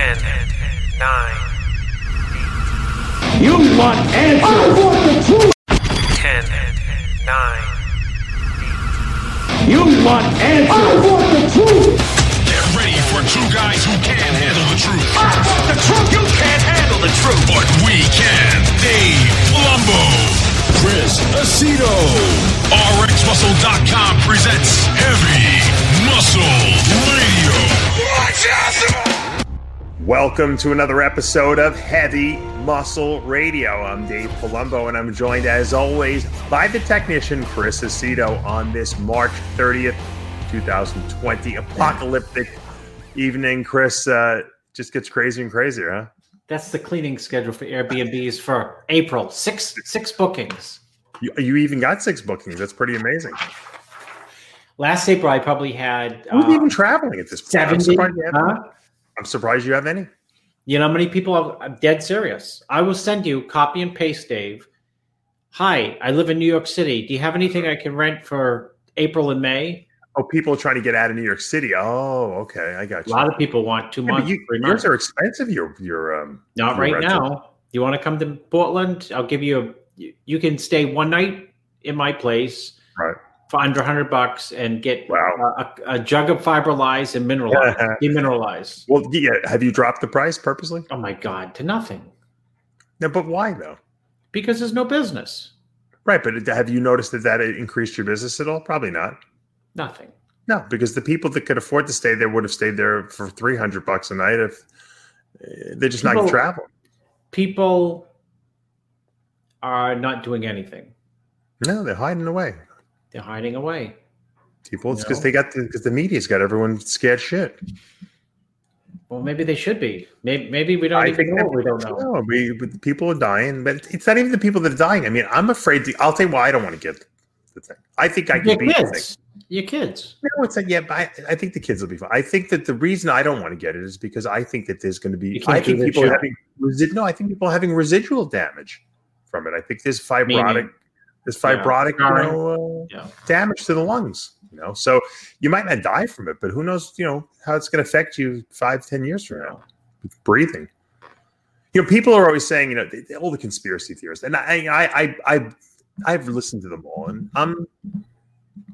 10, 9, You want answers? I want the truth. 10, 9, You want answers? I want the truth. Get ready for two guys who can't handle the truth. I want the truth. You can't handle the truth. But we can. Dave Palumbo. Chris Aceto. RxMuscle.com presents Heavy Muscle Radio. Watch out! Welcome to another episode of Heavy Muscle Radio. I'm Dave Palumbo, and I'm joined, as always, by the technician Chris Aceto on this March 30th, 2020 apocalyptic evening. Chris uh, just gets crazier and crazier, huh? That's the cleaning schedule for Airbnbs for April. Six six bookings. You, you even got six bookings. That's pretty amazing. Last April, I probably had. Who's um, even traveling at this point? 70, I'm surprised you have any. You know how many people? Are, I'm dead serious. I will send you copy and paste, Dave. Hi, I live in New York City. Do you have anything I can rent for April and May? Oh, people are trying to get out of New York City. Oh, okay. I got A lot of people want two Yeah, months, you, yours months. are expensive. Your your um. Not your right rental. now. You want to come to Portland? I'll give you a. you- You can stay one night in my place Right. For under hundred bucks and get Wow. a, a jug of fiberlize and mineralize, demineralize. Well, yeah. Have you dropped the price purposely? Oh my god, to nothing No, but why though? because there's no business. Right, but have you noticed that that increased your business at all? Probably not. Nothing. No, because the people that could afford to stay there would have stayed there for three hundred bucks a night if uh, they're just not People- traveling. People are not doing anything. No, they're hiding away. They're hiding away. People, it's No. because they got because the, media's got everyone scared shit. Well, maybe they should be. Maybe, maybe we don't I even think know we don't know. No, we but people are dying, but it's not even the people that are dying. I mean, I'm afraid. To, I'll tell you why I don't want to get the thing. I think I Your can beat the thing. kids. Your kids. No, it's like yeah, but I, I think the kids will be fine. I think that the reason I don't want to get it is because I think that there's going to be. I think people having no. I think people are having residual damage from it. I think there's fibrotic, Meaning? There's Yeah, fibrotic, you know, uh, Yeah. damage to the lungs. You know, so you might not die from it, but who knows? You know how it's going to affect you five, ten years from now with breathing. You know, people are always saying, you know, they, they- all the conspiracy theorists, and I, I, I, I, I've listened to them all, and I'm,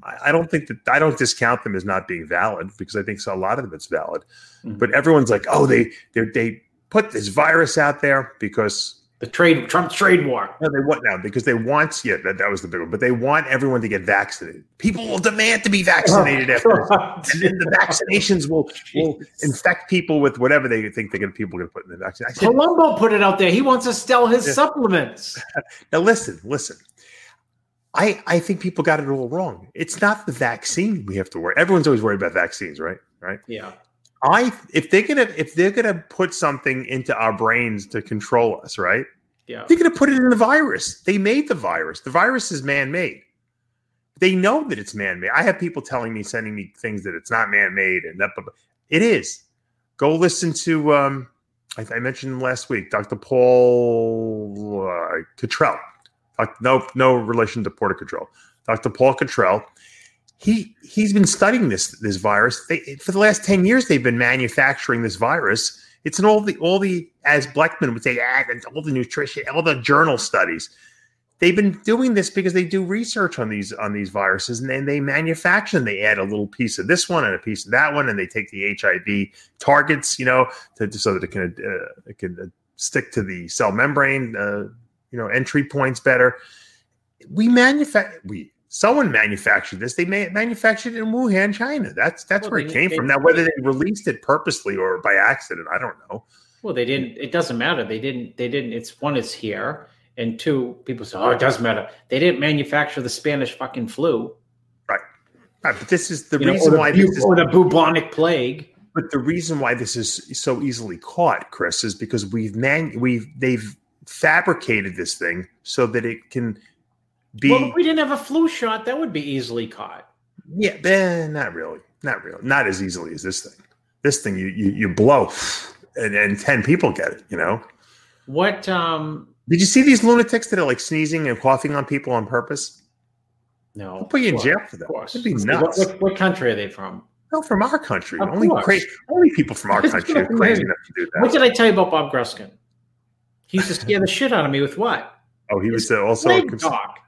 I I don't think that I don't discount them as not being valid because I think so, a lot of them it's valid. Mhm. But everyone's like, oh, they they they put this virus out there because The trade Trump's trade war. no, they want now because they want yeah that, that was the big one, but they want everyone to get vaccinated. People will demand to be vaccinated after. And then the vaccinations will, will infect people with whatever they think they're going to people to put in the vaccine. Said, Palumbo put it out there. He wants to sell his Yeah. supplements. now listen, listen. I I think people got it all wrong. It's not the vaccine we have to worry. Everyone's always worried about vaccines, right? Right. Yeah. I if they're gonna if they're gonna put something into our brains to control us, right? Yeah. They're gonna put it in the virus. They made the virus. The virus is man-made. They know that it's man-made. I have people telling me, sending me things that it's not man-made, and that, but it is. Go listen to. Um, I, I mentioned last week, Dr. Paul uh, Cottrell. Doc- no, no relation to Porter Cottrell. Dr. Paul Cottrell. He he's been studying this this virus they, for the last ten years. They've been manufacturing this virus. It's in all the all the as Bleckman would say, ah, and all the nutrition, all the journal studies. They've been doing this because they do research on these on these viruses, and then they manufacture them. They add a little piece of this one and a piece of that one, and they take the HIV targets, you know, to, so that it can uh, it can uh, stick to the cell membrane, uh, you know, entry points better. We manufacture we someone manufactured this. They ma- manufactured it in Wuhan, China. That's that's Well, where it came from. Now, whether they released it purposely or by accident, I don't know. Well, they didn't. It doesn't matter. They didn't. They didn't. It's one is here, and two people say, "Oh, it doesn't matter." They didn't manufacture the Spanish fucking flu, Right, right but this is the you reason the why bu- this is. or the bubonic plague. But the reason why this is so easily caught, Chris, is because we've man we've they've fabricated this thing so that it can be well, if we didn't have a flu shot, that would be easily caught. yeah, eh, not really, not really, not as easily as this thing. This thing you you, you blow, and, and ten people get it. You know. What? Um, Did you see these lunatics that are like sneezing and coughing on people on purpose? no. I'll put you in jail for that. course. That'd be What, nuts. what, what country are they from? No, from our country. Of only course. crazy, only people from our country are crazy enough to do that. What did I tell you about Bob Gruskin? He used to scare the shit out of me with what? Oh, he was uh, also Plague talk.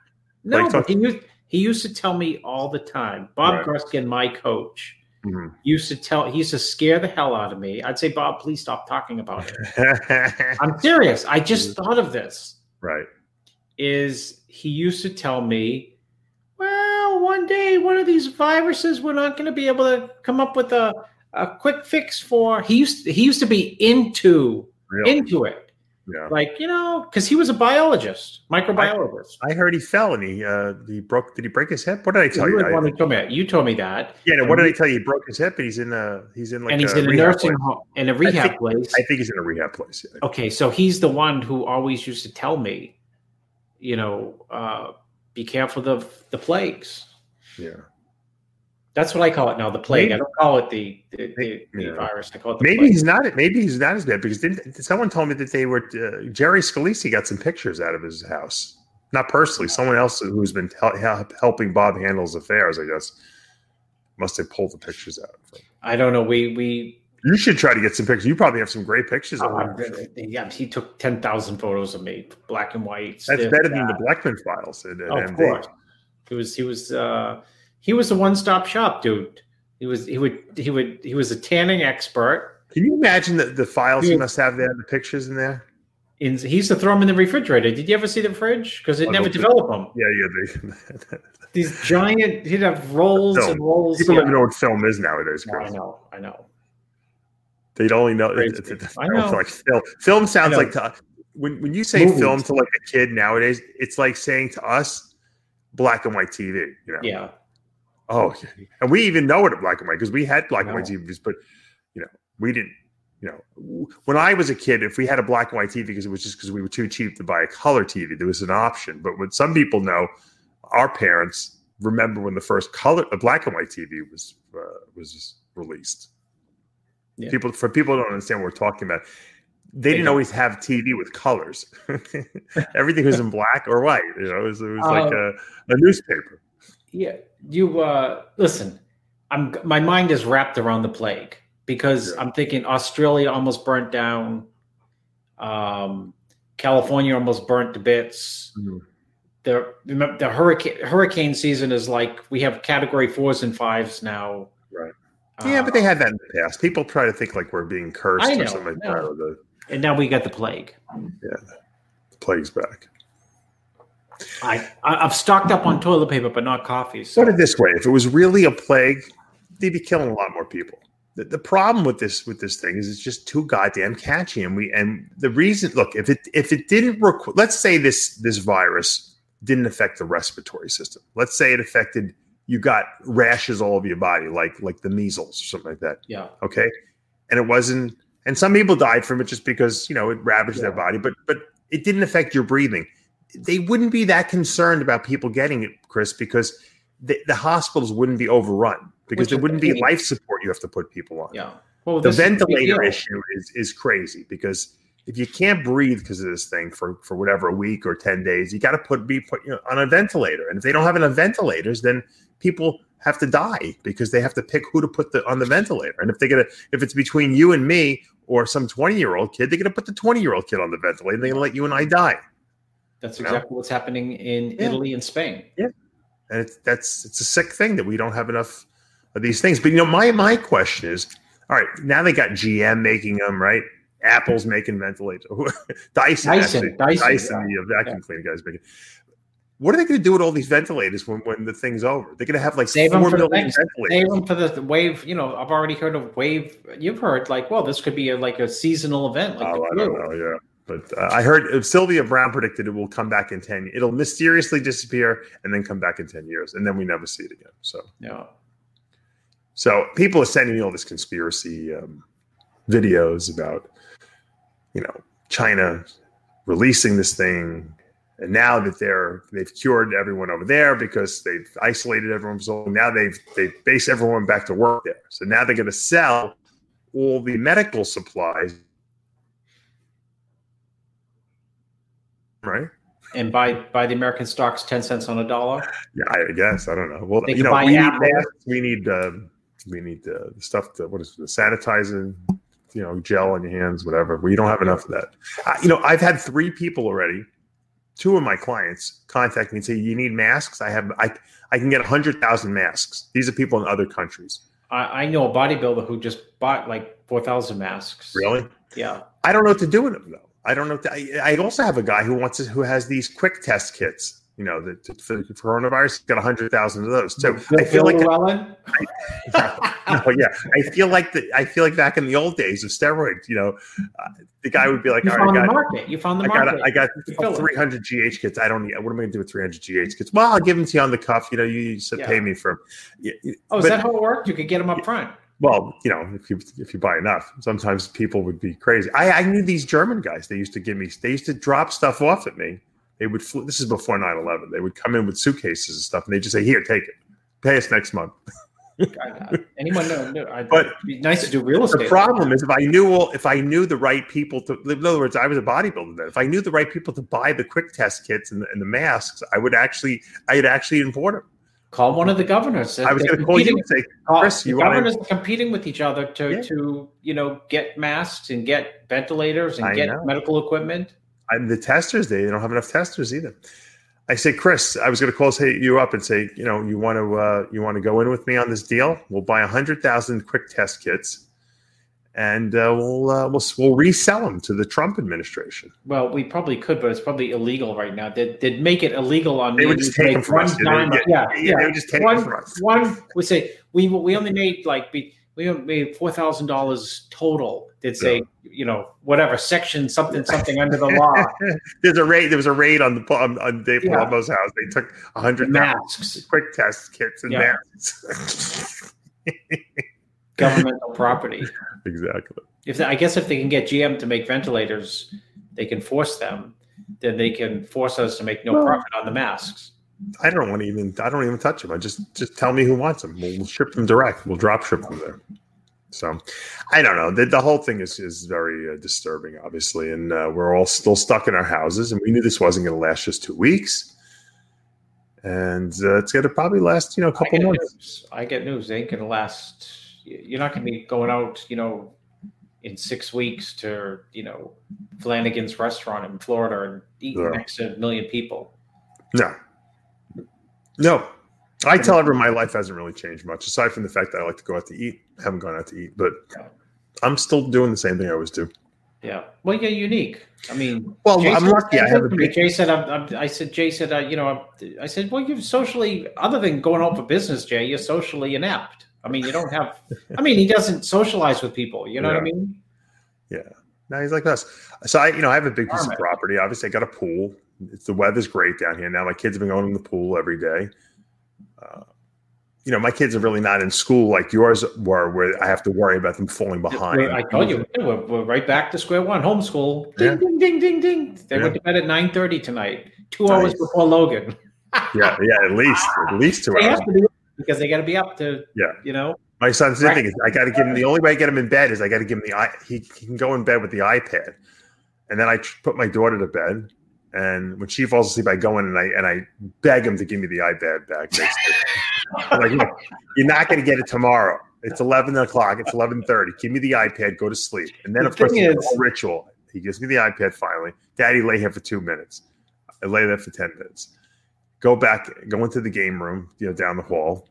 No, but talk. he used he used to tell me all the time. Bob Right. Gruskin, my coach, Mhm. used to tell he used to scare the hell out of me. I'd say, Bob, please stop talking about it. I'm serious. I just thought of this. right. Is he used to tell me, well, one day one of these viruses we're not going to be able to come up with a, a quick fix for. He used he used to be into Really. into it, yeah. like you know, because he was a biologist, microbiologist. I heard he fell and he uh he broke. Did he break his hip? What did I tell you, you? I- told me that. You told me that. yeah. No, what did I tell you? He broke his hip and he's in a he's in like and he's a in a nursing place. home, in a rehab think- place. I think he's in a rehab place. Yeah. okay, so he's the one who always used to tell me, you know, uh, be careful of the plagues. Yeah. That's what I call it now, the plague. Maybe- I don't call it the the, the, the Yeah. virus. I call it the Maybe plague. he's not. Maybe he's not as bad because didn't someone told me that they were uh, Jerry Scalisi got some pictures out of his house. Not personally, someone else who's been hel- hel- helping Bob handle his affairs. I guess must have pulled the pictures out. I don't know. We we You should try to get some pictures. You probably have some great pictures of uh, him. yeah, he took ten thousand photos of me, black and white. That's stiff, better than the Blackman files. at- at Oh, of course. He was he was uh he was a one stop shop dude. He was he would he would he was a tanning expert. Can you imagine the, the files he Yeah. must have there, the pictures in there? In, he used to throw them in the refrigerator. Did you ever see the fridge? Because it I oh, never developed them. Yeah, yeah. They, These giant, he'd have rolls Film. and rolls. people yeah. don't even know what film is nowadays. No, I know, I know. They'd only know Crazy. it's, it's, I know. like film. Film sounds like to when when you say Movies. film to like a kid nowadays, it's like saying to us black and white TV. You know? Yeah, Oh, and we even know it at black and white because we had black and white TVs, but you know we didn't. You know, when I was a kid, if we had a black and white TV, because it was just because we were too cheap to buy a color TV, there was an option. But what some people know, our parents remember when the first color, a black and white TV was uh, was released. Yeah. People for people who don't understand what we're talking about. They, They didn't don't. always have TV with colors. Everything was in black or white. You know, it was, it was like Um, a, a newspaper. Yeah. You uh listen. I'm my mind is wrapped around the plague because Yeah. I'm thinking Australia almost burnt down. Um, California almost burnt to bits. Mhm. The the hurricane hurricane season is like we have category fours and fives now. Right. Yeah, but they had that in the past. People try to think like we're being cursed I or something like no. that, the, and now we got the plague. Yeah, the plague's back. I, I've stocked up on toilet paper, but not coffee. So Put it this way: if it was really a plague, they'd be killing a lot more people. The, the problem with this with this thing is it's just too goddamn catchy, and we and the reason. Look, if it if it didn't, requ- let's say this this virus didn't affect the respiratory system. Let's say it affected you got rashes all over your body, like like the measles or something like that. yeah, okay and it wasn't and some people died from it just because you know it ravaged their body but but it didn't affect your breathing they wouldn't be that concerned about people getting it chris because the, the hospitals wouldn't be overrun because Which there wouldn't be the thing. life support you have to put people on yeah. Well, the this is ventilator issue is is crazy because if you can't breathe because of this thing for for whatever a week or 10 days you got to put be put you know, on a ventilator and if they don't have enough ventilators then people have to die because they have to pick who to put the on the ventilator and if they get a if it's between you and me or some 20 year old kid they're going to put the 20 year old kid on the ventilator and they're going to let you and i die That's know? exactly what's happening in Yeah. Italy and Spain. Yeah, and it's that's it's a sick thing that we don't have enough of these things. But you know, my my question is, all right, now they got GM making them, right? Apple's making ventilators. Dyson, Dyson, actually, Dyson, the uh, vacuum cleaner guys making. What are they going to do with all these ventilators when, when the thing's over? They're going to have like Save four the million next- ventilators. Save them for the wave. You know, I've already heard of wave. You've heard like, well, this could be a, like a seasonal event, like oh, I don't know. Yeah, but uh, I heard Sylvia Browne predicted it will come back in ten. It'll mysteriously disappear and then come back in ten years, and then we never see it again. So. Yeah. So people are sending me all this conspiracy um, videos about, you know, China releasing this thing, and now that they're they've cured everyone over there because they've isolated everyone. So now they've they base everyone back to work there. So now they're going to sell all the medical supplies, right? And buy buy the American stocks ten cents on a dollar. Yeah, I guess I don't know. Well, They you know, we need masks, we need um, We need the, the stuff to what is it, the sanitizing, you know, gel on your hands, whatever. We don't have enough of that. Uh, you know, I've had three people already. Two of my clients contact me and say, "You need masks? I have. I I can get hundred thousand masks. These are people in other countries. I, I know a bodybuilder who just bought like four thousand masks. Really? Yeah. I don't know what to do with them though. I don't know. To, I, I also have a guy who wants to, who has these quick test kits. You know, the, the, for coronavirus, got a hundred thousand of those too. I feel like Llewellyn? oh, yeah, I feel like the, I feel like back in the old days of steroids. You know, uh, the guy would be like, you "All found right, the I got, market. You found the I got, market. I got fill it. 300 GH kits. I don't need. What am I going to do with 300 GH kits? Well, I'll give them to you on the cuff. You know, you, you said Yeah. pay me for. Yeah, oh, is but- that how it worked? You could get them up front. Well, you know, if you if you buy enough, sometimes people would be crazy. I, I knew these German guys. They used to give me. They used to drop stuff off at me. They would. Fl- this is before 9-11. They would come in with suitcases and stuff, and they just say, "Here, take it. Pay us next month." Anyone know? know I, But it'd be nice to do real estate. The problem is if I knew well, if I knew the right people to in other words, I was a bodybuilder then. If I knew the right people to buy the quick test kits and the, and the masks, I would actually I'd actually import them. Call one of the governors. I was going to call you and say, Chris, you governors are competing with each other to Yeah. to you know get masks and get ventilators and I get know. medical equipment. I'm the testers. They don't have enough testers either. I say, Chris, I was going to call say you up and say, you know, you want to uh, you want to go in with me on this deal? We'll buy hundred thousand quick test kits, and uh, we'll uh, we'll we'll resell them to the Trump administration. Well, we probably could, but it's probably illegal right now. They'd, they'd make it illegal on They would just take them from us. dime- yeah, yeah, yeah. they would just take one, them from us. One would say we we only made like we we made four thousand dollars total. They'd say you know whatever section something something under the law There's a raid. There was a raid on the on, on Dave Yeah. Palumbo's house. They took a hundred masks quick test kits and Yeah. masks. governmental property. exactly. If they, I guess if they can get GM to make ventilators, they can force them. Then they can force us to make no Well- profit on the masks. I don't want to even. I don't even touch them. I just just tell me who wants them. We'll, we'll ship them direct. We'll drop ship them there. So, I don't know. The, the whole thing is is very uh, disturbing, obviously, and uh, we're all still stuck in our houses, and we knew this wasn't going to last just two weeks, and uh, it's going to probably last, you know, a couple get months. news. I get news. They ain't gonna last. You're not gonna be going out, you know, in six weeks to you know Flanagan's restaurant in Florida and eating Yeah. next to a million people. No, no. I tell everyone my life hasn't really changed much, aside from the fact that I like to go out to eat. I haven't gone out to eat, but I'm still doing the same thing I always do. Yeah. Well, you're unique. I mean, Well, Jay I'm said- lucky. I have a me, big. Jay said, I'm, I'm, I said, Jay said, uh, you know, I'm- I said, well, you're socially, other than going out for business, Jay, you're socially inept. I mean, you don't have, I mean, he doesn't socialize with people. You know what I mean? Yeah. mean? No, he's like us. So I, you know, I have a big piece of property. Obviously, I got a pool. It's the weather's great down here now. My kids have been going in the pool every day. Uh, you know, my kids are really not in school like yours were, where I have to worry about them falling behind. I told you, we're, we're right back to square one. Homeschool. Ding, Yeah. ding, ding, ding, ding. They Yeah. went to bed at 9.30 tonight, two hours before Logan. Yeah, yeah, at least, at least two They hours. have to because they got to be up to, Yeah. you know, My son's the Right. thing is, I got to give him the only way I get him in bed is I got to give him the i. He, he can go in bed with the iPad, and then I put my daughter to bed. And when she falls asleep, I go in and I and I beg him to give me the iPad back. like, look, you're not going to get it tomorrow. It's eleven o'clock. It's eleven thirty. Give me the iPad. Go to sleep. And then, The of course, the is- ritual. He gives me the iPad. Finally, Daddy, lay here for two minutes. I lay there for ten minutes. Go back. Go into the game room. You know, down the hall.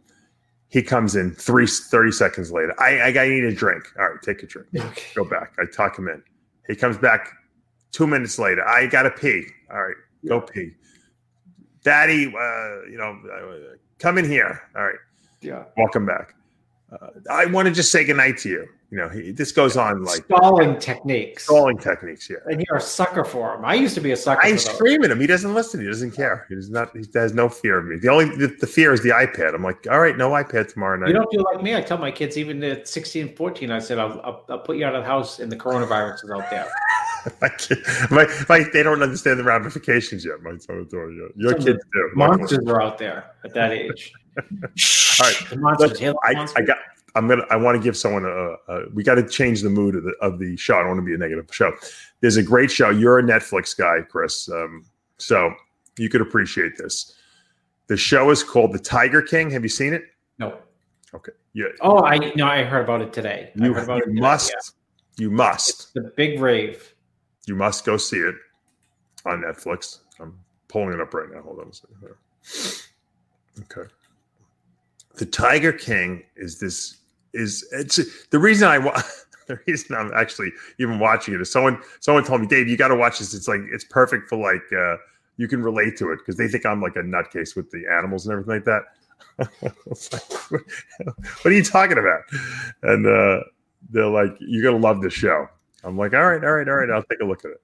He comes in three, 30 seconds later. I, I, I need a drink. All right, take a drink. Go back. I tuck him in. He comes back two minutes later. I got to pee. All right, go pee. Daddy, uh, you know, uh, come in here. All right, yeah. him back. Uh, I want to just say goodnight to you. You know, he, this goes on like Stalling techniques. stalling techniques here. And you're a sucker for him. I used to be a sucker I scream at him. He doesn't listen. He doesn't care. He does not. He has no fear of me. The only the, the fear is the iPad. I'm like, all right, no iPad tomorrow night. You don't do like me. I tell my kids, even at 16, 14, I said, I'll, I'll, I'll put you out of the house and the coronavirus is out there. my kid, my, my, they don't understand the ramifications yet. My son and daughter yet. Your Some kids do. Monsters are out there at that age. All right. The monsters. I, monsters? I got. I'm gonna. I want to give someone a. a we got to change the mood of the of the show. I don't want to be a negative show. There's a great show. You're a Netflix guy, Chris. Um, so you could appreciate this. The show is called The Tiger King. Have you seen it? no. Okay. Yeah. Oh, I no, I heard about it today. You, you it today, must. yeah. You must. It's the big rave. You must go see it on Netflix. I'm pulling it up right now. Hold on a second. Okay. The Tiger King is this is it's the reason I wa- the reason I'm actually even watching it is someone someone told me Dave you got to watch this. It's like it's perfect for like uh, you can relate to it because they think I'm like a nutcase with the animals and everything like that. Like, what are you talking about? And uh, they're like, you're gonna love this show. I'm like, all right, all right, all right. I'll take a look at it.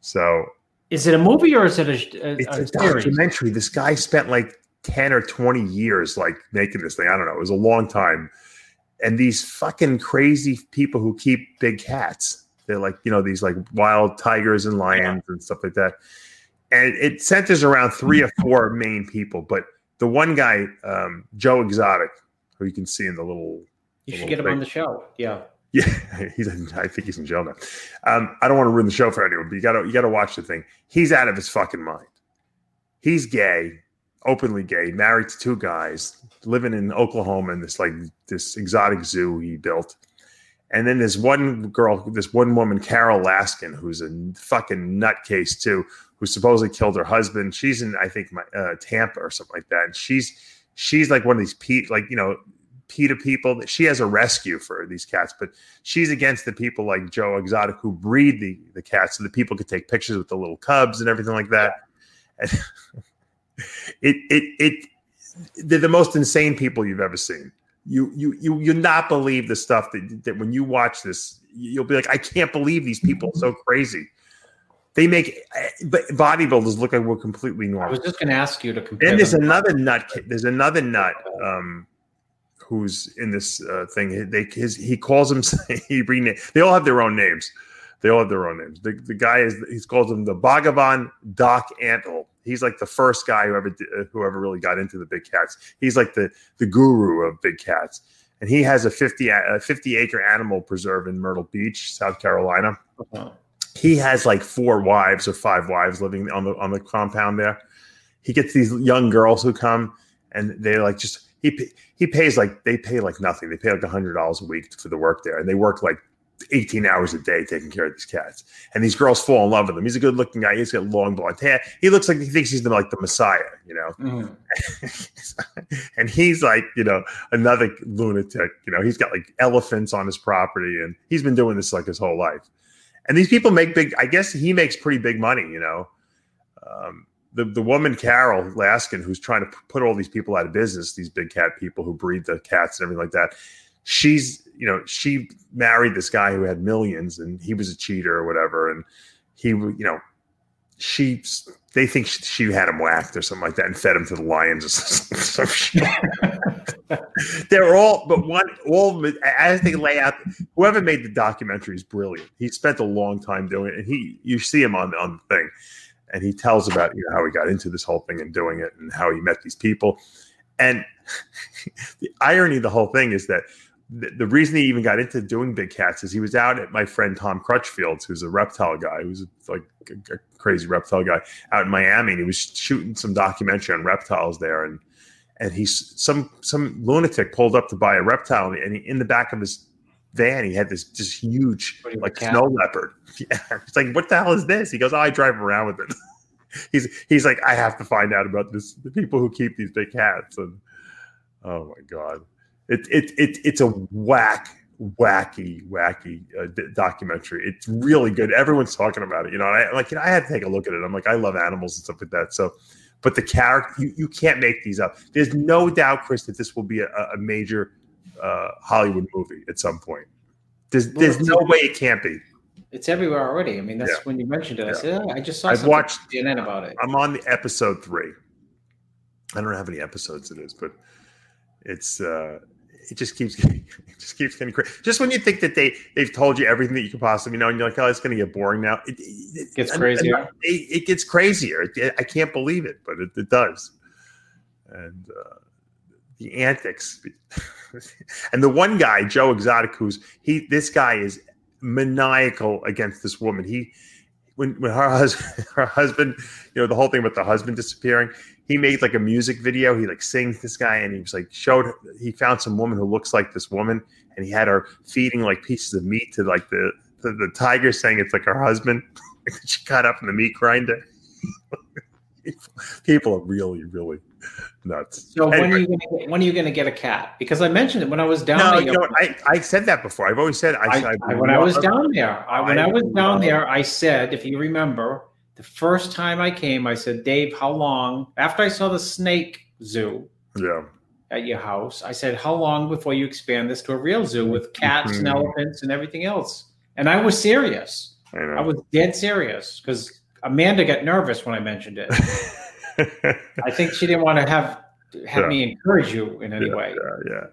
So Is it a movie or is it a, a, it's a series? documentary. This guy spent like 10 or 20 years like making this thing. I don't know. It was a long time. And these fucking crazy people who keep big cats. They're like, you know, these like wild tigers and lions and stuff like that. And it centers around three or four main people. But the one guy, um, Joe Exotic, who you can see in the little You should little get him thing. on the show. Yeah. yeah, he's. In, I think he's in jail now. Um, I don't want to ruin the show for anyone, but you gotta you gotta watch the thing. He's out of his fucking mind. He's gay, openly gay, married to two guys, living in Oklahoma in this like this exotic zoo he built. And then there's one girl, this one woman, Carole Baskin, who's a fucking nutcase too, who supposedly killed her husband. She's in, I think, my, uh, Tampa or something like that. And she's she's like one of these Pete, like you know, PETA people. She has a rescue for these cats, but she's against the people like Joe Exotic who breed the the cats, so that people could take pictures with the little cubs and everything like that. And it it it they're the most insane people you've ever seen. You you you you not believe the stuff that that when you watch this, you'll be like, I can't believe these people are so crazy. They make bodybuilders look like we're completely normal. I was just going to ask you to compare. Then there's another nut. There's another nut um, who's in this uh, thing. They his he calls him. He rename. They all have their own names. They all have their own names. The, the guy is he calls him the Bhagavan Doc Antle. He's like the first guy who ever who ever really got into the big cats. He's like the the guru of big cats, and he has a 50, a 50 acre animal preserve in Myrtle Beach, South Carolina Uh, he has like four wives or five wives living on the on the compound there. He gets these young girls who come and they're like just he he pays like they pay like nothing. They pay like a hundred dollars a week for the work there, and they work like eighteen hours a day taking care of these cats. And these girls fall in love with him. He's a good looking guy. He's got long blonde hair. He looks like he thinks he's the, like the Messiah, you know. mhm. and he's like, you know, another lunatic. You know, he's got like elephants on his property, and he's been doing this like his whole life. And these people make big. I guess he makes pretty big money. You know, um, the the woman Carole Baskin, who's trying to put all these people out of business, these big cat people who breed the cats and everything like that. She's, you know, she married this guy who had millions, and he was a cheater or whatever, and he, you know, she they think she, she had him whacked or something like that and fed him to the lions or some, some shit. They're all, but one, all of them, as they lay out, whoever made the documentary is brilliant. He spent a long time doing it, and he, you see him on on the thing, and he tells about you know how he got into this whole thing and doing it, and how he met these people, and the irony of the whole thing is that the, the reason he even got into doing big cats is he was out at my friend Tom Crutchfield's, who's a reptile guy, who's like a, a crazy reptile guy out in Miami, and he was shooting some documentary on reptiles there, and and he's some some lunatic pulled up to buy a reptile, and he, in the back of his van he had this just huge like snow leopard. Yeah, it's like what the hell is this? He goes, oh, I drive around with it. he's he's like, I have to find out about this. The people who keep these big cats, and oh my god, it it, it it's a whack wacky wacky uh, d- documentary it's really good everyone's talking about it you know and I, like you know, i had to take a look at it i'm like i love animals and stuff like that so but the character you, you can't make these up there's no doubt chris that this will be a, a major uh, hollywood movie at some point there's, there's no way it can't be It's everywhere already. I mean, that's Yeah. when you mentioned it. I Yeah. said, oh, I just saw I've watched- on CNN about it. i'm on the episode three i don't know how many episodes it is but it's uh it just keeps getting it just keeps getting crazy. Just when you think that they they've told you everything that you could possibly know, and you're like, oh, it's going to get boring now. It, it, Gets crazier. It, gets crazier. I can't believe it, but it, it does. And uh, the antics, and the one guy, Joe Exotic, who's he. This guy is maniacal against this woman. He when when her husband her husband, you know, the whole thing about the husband disappearing, he made like a music video. He like sings this guy, and he was like showed he found some woman who looks like this woman, and he had her feeding like pieces of meat to like the the, the tiger, saying it's like her husband. she got up in the meat grinder. People are really, really nuts. So when are you gonna get, when are you going to get a cat? Because I mentioned it when I was down No, there. you know? I, I said that before. I've always said I, I, I- when I was down there, I, when I was down there, I said, if you remember, the first time I came, I said, Dave, how long? After I saw the snake zoo Yeah, at your house, I said, how long before you expand this to a real zoo with cats and Mhm. elephants and everything else? And I was serious. I. I was dead serious because Amanda got nervous when I mentioned it. I think she didn't want to have have Yeah. me encourage you in any yeah, way. Yeah, yeah.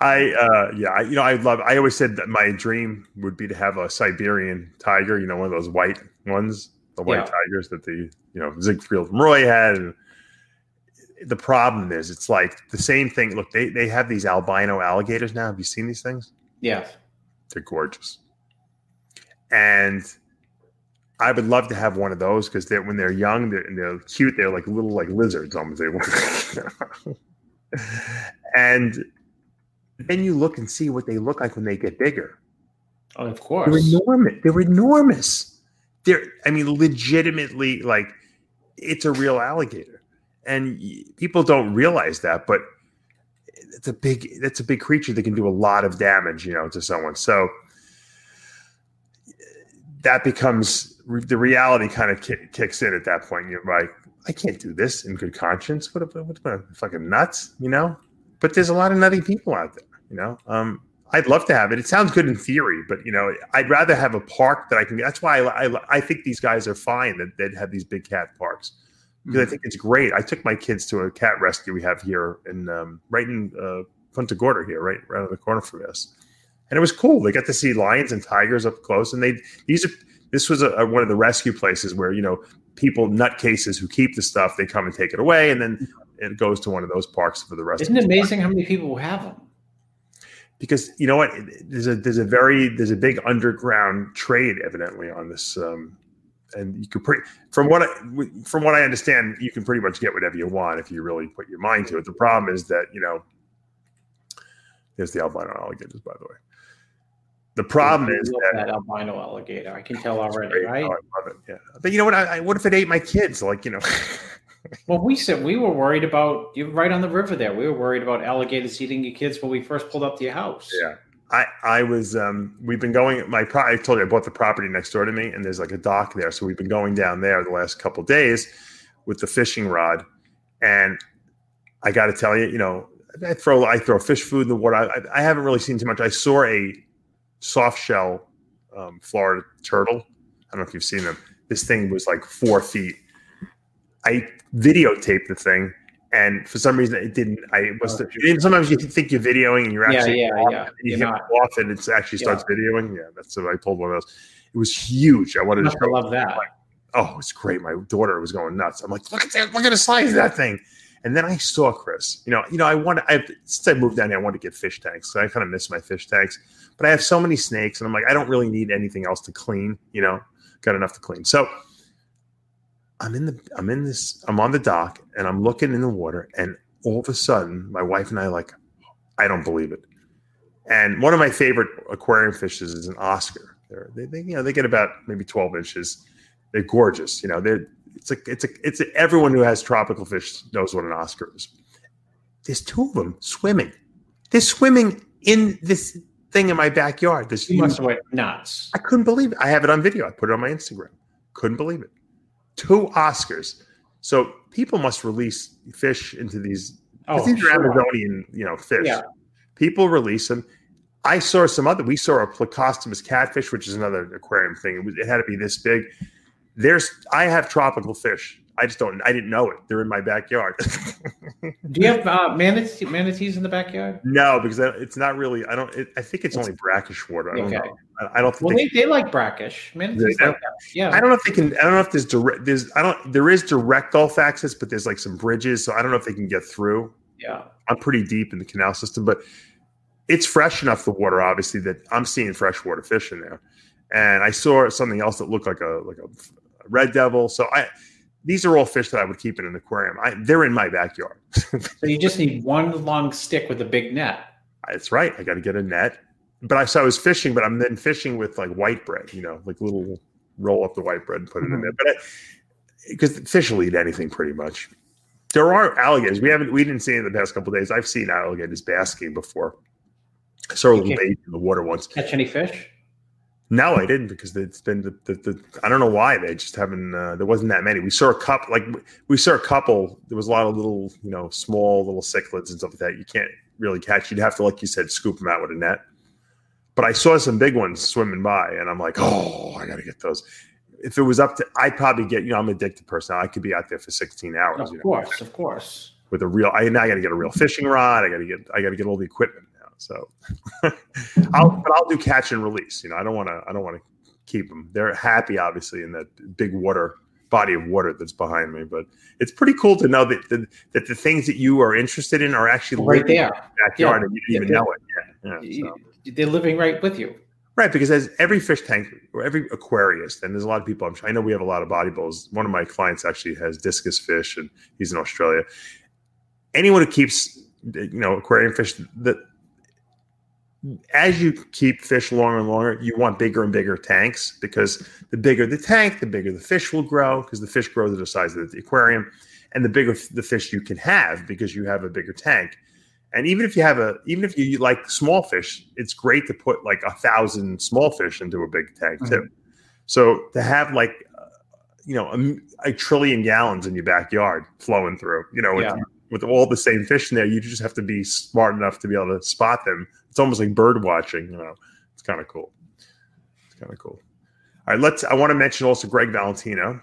I uh yeah, I, you know, I love I always said that my dream would be to have a Siberian tiger, you know, one of those white ones, the white Yeah. tigers that the you know Siegfried from Roy had. And the problem is it's like the same thing. Look, they they have these albino alligators now. Have you seen these things? Yeah. They're gorgeous. And I would love to have one of those because they're when they're young, they're, they're cute. They're like little like lizards almost. They and then you look and see what they look like when they get bigger. Oh, of course, They're enormous. They're enormous. They're, I mean, legitimately, like it's a real alligator, and people don't realize that, but it's a big, that's a big creature that can do a lot of damage, you know, to someone. So that becomes the reality kind of ki- kicks in at that point. You're like, I can't do this in good conscience. What, what, what fucking nuts, you know? But there's a lot of nutty people out there, you know? Um, I'd love to have it. It sounds good in theory, but you know, I'd rather have a park that I can. That's why I, I, I think these guys are fine that that have these big cat parks because I think it's great. I took my kids to a cat rescue we have here in um, right in uh, Punta Gorda here, right on the corner from us, and it was cool. They got to see lions and tigers up close, and they these are this was a, a- one of the rescue places where you know people nutcases who keep the stuff they come and take it away, and then it goes to one of those parks for the rest. Isn't of it amazing how many people have them? Because you know what there's a there's a very there's a big underground trade evidently on this um and you could pretty from what I, from what I understand you can pretty much get whatever you want if you really put your mind to it the problem is that you know there's the albino alligators by the way the problem is that that albino alligator. I can tell already, right? Oh, I love it. Yeah, but you know what? I, I, what if it ate my kids? Like you know, Well, we said we were worried about you right on the river there. We were worried about alligators eating your kids when we first pulled up to your house. Yeah. I, I was um we've been going my pro- I told you I bought the property next door to me and there's like a dock there. So we've been going down there the last couple days with the fishing rod. And I got to tell you you know I throw I throw fish food in the water. I, I haven't really seen too much. I saw a soft shell um, Florida turtle. I don't know if you've seen them. This thing was like four feet. I videotaped the thing and for some reason it didn't I was oh. sometimes you think you're videoing and you're Yeah, actually yeah, off, yeah. you hit not. off and it actually starts videoing. Yeah, that's what I told one of those. It was huge. I wanted You to show. loved that. Oh, it's great. My daughter was going nuts. I'm like, look at that, look at the size of that thing. And then I saw Chris. You know, you know, I want. I since I moved down here, I want to get fish tanks. So I kind of miss my fish tanks. But I have so many snakes, and I'm like, I don't really need anything else to clean. You know, got enough to clean. So I'm in the. I'm in this. I'm on the dock, and I'm looking in the water, and all of a sudden, my wife and I are like, I don't believe it. And one of my favorite aquarium fishes is an Oscar. They're, they, they, you know, they get about maybe 12 inches. They're gorgeous. You know, they're, it's a, it's a, it's a, everyone who has tropical fish knows what an Oscar is. There's two of them swimming. They're swimming in this thing in my backyard. This You must have went nuts. I couldn't believe it. I have it on video. I put it on my Instagram. Couldn't believe it. Two Oscars. So people must release fish into these. Oh, these are. Amazonian, you know, fish. Yeah. People release them. I saw some other. We saw a Plecostomus catfish, which is another aquarium thing. It, was, it had to be this big. There's. I have tropical fish. I just don't. I didn't know it. They're in my backyard. Do you have uh, manatees, manatees in the backyard? no, because it's not really. I don't. It, I think it's only brackish water. I don't Okay. know. I, I don't think. Well, they, they, they like brackish. Manatees They- like. Yeah. I don't know if they can. I don't know if there's direct. There's. I don't. There is direct Gulf access, but there's like some bridges, so I don't know if they can get through. yeah. I'm pretty deep in the canal system, but it's fresh enough the water, obviously, that I'm seeing freshwater fish in there. and I saw something else that looked like a like a red devil. So I these are all fish that I would keep in an aquarium. I, they're in my backyard. So you just need one long stick with a big net. That's right. I got to get a net. But I so I was fishing, but I'm then fishing with like white bread, you know, like little roll up the white bread and put it in mm-hmm. there. But because fish will eat anything pretty much. There are alligators. We haven't we didn't see in the past couple of days. I've seen alligators basking before. I saw a little baby in the water once. Catch any fish? No, I didn't because it's been the, the, the I don't know why they just haven't. Uh, there wasn't that many. We saw a couple, like we saw a couple. There was a lot of little, you know, small little cichlids and stuff like that. You can't really catch. You'd have to, like you said, scoop them out with a net. But I saw some big ones swimming by, and I'm like, oh, I got to get those. If it was up to, I'd probably get. You know, I'm an addicted person. I could be out there for 16 hours. Of you know, course, of course. with a real. I now I got to get a real fishing rod. I got to get. I got to get all the equipment. So, I'll but I'll do catch and release. You know, I don't want to. I don't want to keep them. They're happy, obviously, in that big water body of water that's behind me. But it's pretty cool to know that the, that the things that you are interested in are actually Right there. in your backyard, Yeah. and you didn't Yeah, even know it. Yeah, so. They're living right with you. Right, because as every fish tank or every aquarist, and there's a lot of people. I'm sure, I know we have a lot of bodybuilders. One of my clients actually has discus fish, and he's in Australia. Anyone who keeps, you know, aquarium fish, that as you keep fish longer and longer, you want bigger and bigger tanks because the bigger the tank, the bigger the fish will grow because the fish grow to the size of the aquarium, and the bigger the fish you can have because you have a bigger tank. And even if you have a, even if you like small fish, it's great to put like a thousand small fish into a big tank too. So to have like, uh, you know, a, a trillion gallons in your backyard flowing through, you know, with, Yeah. with all the same fish in there, you just have to be smart enough to be able to spot them. It's almost like bird watching, you know. It's kind of cool. It's kind of cool. All right, let's. I want to mention also Greg Valentino,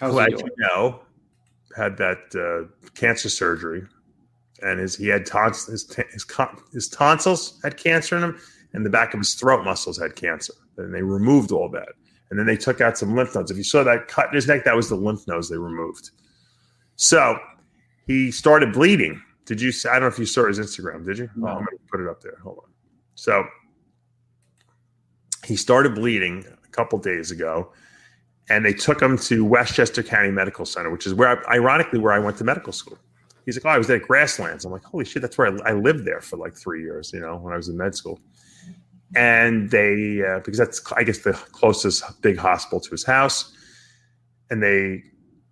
How's who, as you know, had that uh, cancer surgery, and his he had tons his his, his tonsils had cancer in them, and the back of his throat muscles had cancer. And they removed all that, and then they took out some lymph nodes. If you saw that cut in his neck, that was the lymph nodes they removed. So he started bleeding. Did you? I don't know if you saw his Instagram. Did you? No. Oh, I'm going to put it up there. Hold on. So he started bleeding a couple days ago and they took him to Westchester County Medical Center, which is where, I, ironically, where I went to medical school. He's like, "Oh, I was at Grasslands." I'm like, "Holy shit, that's where I, I lived there for like three years." You know, when I was in med school, and they uh, because that's I guess the closest big hospital to his house, and they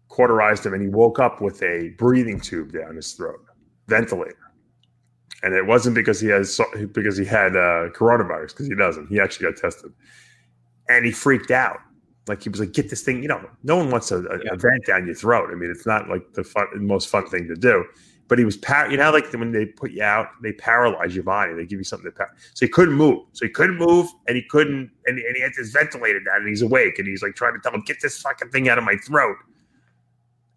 cauterized him, and he woke up with a breathing tube down his throat, ventilator, and it wasn't because he has because he had uh, coronavirus because he doesn't. He actually got tested, and he freaked out. Like he was like, "Get this thing!" You know, no one wants a, a, Yeah. vent down your throat. I mean, it's not like the fun, most fun thing to do. But he was par- You know, like when they put you out, they paralyze your body. They give you something to par- so he couldn't move. So he couldn't move, and he couldn't, and, and he had this ventilator down, and he's awake, and he's like trying to tell him, "Get this fucking thing out of my throat."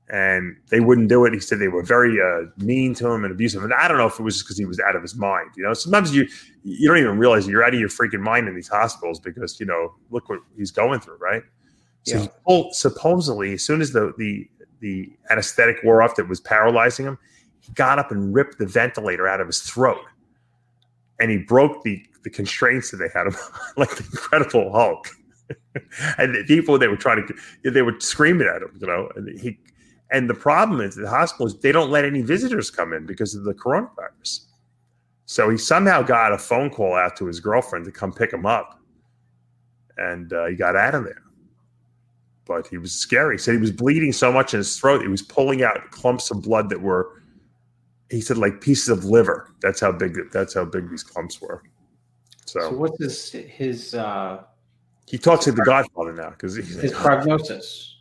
And they wouldn't do it. He said they were very uh, mean to him and abusive. And I don't know if it was just because he was out of his mind. You know, sometimes you you don't even realize you're out of your freaking mind in these hospitals because you know look what he's going through, right? So Yeah. he pulled, supposedly, as soon as the the the anesthetic wore off that was paralyzing him, he got up and ripped the ventilator out of his throat, and he broke the the constraints that they had him like the Incredible Hulk. and the people they were trying to they were screaming at him, you know, and he and the problem is the hospitals they don't let any visitors come in because of the coronavirus. So he somehow got a phone call out to his girlfriend to come pick him up, and uh, he got out of there. But he was scary. He said he was bleeding so much in his throat, he was pulling out clumps of blood that were, he said, like pieces of liver. That's how big. That's how big these clumps were. So So what's his his uh, he talks to the Godfather now because his prognosis?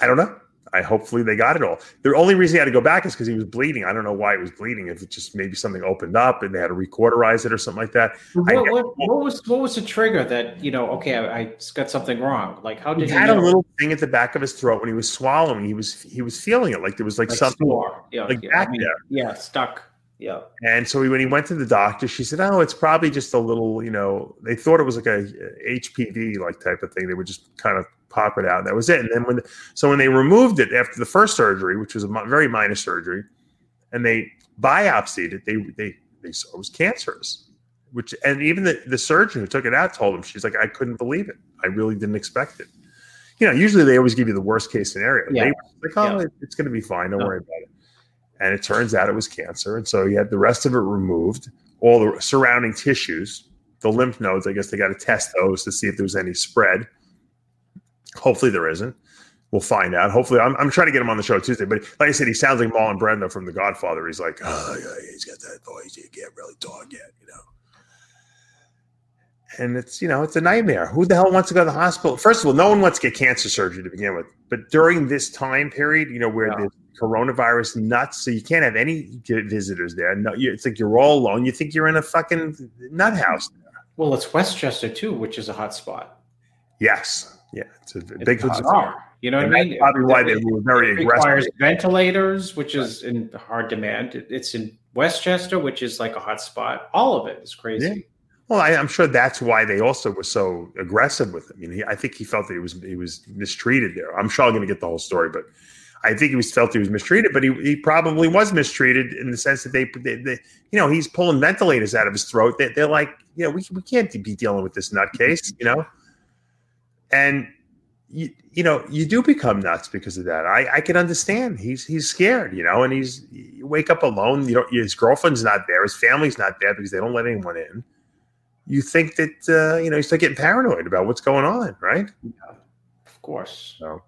I don't know. I hopefully they got it all. The only reason he had to go back is because he was bleeding. I don't know why he was bleeding. If it just maybe something opened up and they had to recauterize it or something like that. I- What, what, what was what was the trigger that you know? Okay, I, I got something wrong. Like how did He did had know? a little thing at the back of his throat when he was swallowing. He was he was feeling it like there was like, like something. sore. Yeah, like yeah, back I mean, there. Yeah, stuck. Yeah. And so when he went to the doctor, she said, "Oh, it's probably just a little. You know, they thought it was like a HPV like type of thing. They would just kind of pop it out, and that was it. And then when so when they removed it after the first surgery, which was a very minor surgery, and they biopsied it, they they they saw it was cancerous. which and even the, the surgeon who took it out told him she's like, I couldn't believe it. I really didn't expect it. You know, usually they always give you the worst case scenario. Yeah. They were like, oh, Yeah. it's going to be fine. Don't No. worry about it. And it turns out it was cancer, and so he had the rest of it removed, all the surrounding tissues, the lymph nodes. I guess they got to test those to see if there was any spread. Hopefully there isn't. We'll find out. Hopefully, I'm, I'm trying to get him on the show Tuesday. But like I said, he sounds like Marlon Brando from The Godfather. He's like, oh, yeah, he's got that voice. He can't really talk yet, you know. And it's you know it's a nightmare. Who the hell wants to go to the hospital? First of all, no one wants to get cancer surgery to begin with. But during this time period, you know where Yeah. Coronavirus nuts, so you can't have any visitors there. No, you, it's like you're all alone. You think you're in a fucking nut house. Well, it's Westchester too, which is a hot spot. Yes, yeah, it's a It's big bizarre. You know what I mean? probably why they were very it aggressive. requires ventilators, which is in hard demand. It's in Westchester, which is like a hot spot. All of it is crazy. Well, I, I'm sure that's why they also were so aggressive with him. I mean, he, I think he felt that he was he was mistreated there. I'm sure I'm going to get the whole story, but I think he was felt he was mistreated. But he, he probably was mistreated in the sense that they, they, they you know, he's pulling ventilators out of his throat. They, they're like, you know, we we can't be dealing with this nutcase, you know, and. You, you know, you do become nuts because of that. I, I can understand. He's he's scared, you know, and he's you wake up alone. You know, his girlfriend's not there, his family's not there because they don't let anyone in you think that uh, you know you start getting paranoid about what's going on, right? Of course. So,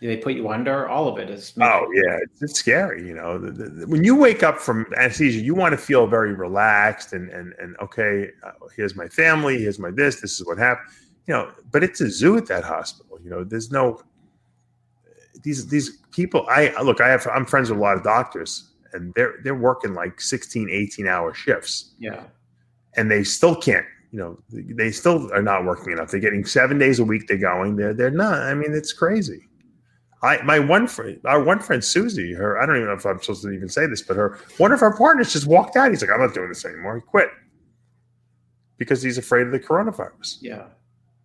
They put you under. All of it is. oh yeah, it's, scary. You know, the, the, when you wake up from anesthesia, you want to feel very relaxed and and and okay, uh, here's my family, here's my this, this is what happened. You know, but it's a zoo at that hospital. You know, there's no these these people. I look, I have I'm friends with a lot of doctors, and they're they're working like 16, 18 hour shifts. Yeah. and they still can't you know they still are not working enough they're getting seven days a week they're going they're they're not i mean it's crazy i my one friend our one friend susie her i don't even know if i'm supposed to even say this but her one of her partners just walked out he's like i'm not doing this anymore he quit because he's afraid of the coronavirus Yeah.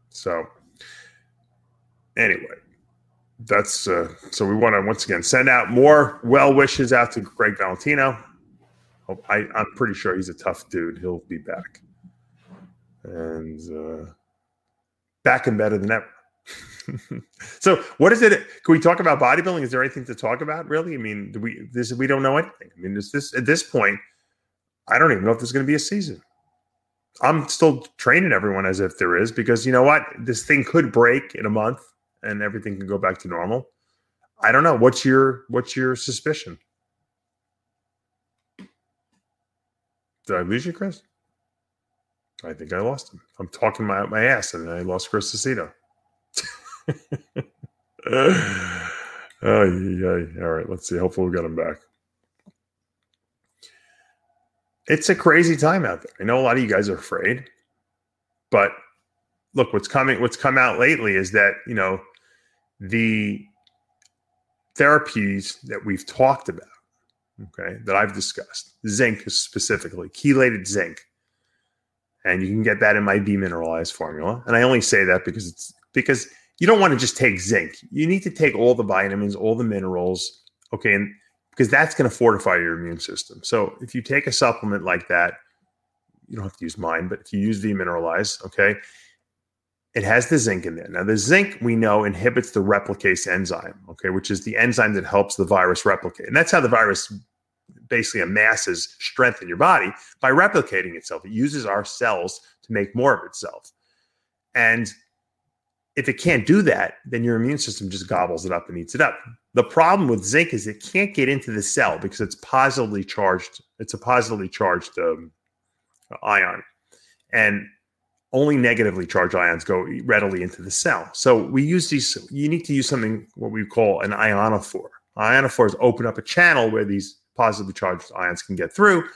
so anyway that's uh so we want to once again send out more well wishes out to greg valentino I, I'm pretty sure he's a tough dude. He'll be back. And uh, back and better than ever. so what is it? Can we talk about bodybuilding? Is there anything to talk about really? I mean, do we this we don't know anything. I mean, is this at this point, I don't even know if there's gonna be a season. I'm still training everyone as if there is because you know what? This thing could break in a month and everything can go back to normal. I don't know. What's your what's your suspicion? Did I lose you, Chris? I think I lost him. I'm talking my my ass, and I lost Chris Aceto. oh, yeah. All right, let's see. Hopefully, we got him back. It's a crazy time out there. I know a lot of you guys are afraid, but look, what's coming. What's come out lately is that you know the therapies that we've talked about okay, that I've discussed. Zinc specifically, chelated zinc. And you can get that in my B mineralized formula. And I only say that because it's because you don't want to just take zinc. You need to take all the vitamins, all the minerals, okay, and because that's going to fortify your immune system. So if you take a supplement like that, you don't have to use mine, but if you use demineralized, okay, it has the zinc in there. Now, the zinc we know inhibits the replicase enzyme, okay, which is the enzyme that helps the virus replicate. And that's how the virus basically amasses strength in your body by replicating itself. It uses our cells to make more of itself. And if it can't do that, then your immune system just gobbles it up and eats it up. The problem with zinc is it can't get into the cell because it's positively charged. It's a positively charged um, ion. And only negatively charged ions go readily into the cell. So we use these, you need to use something what we call an ionophore. Ionophores open up a channel where these positively charged ions can get through.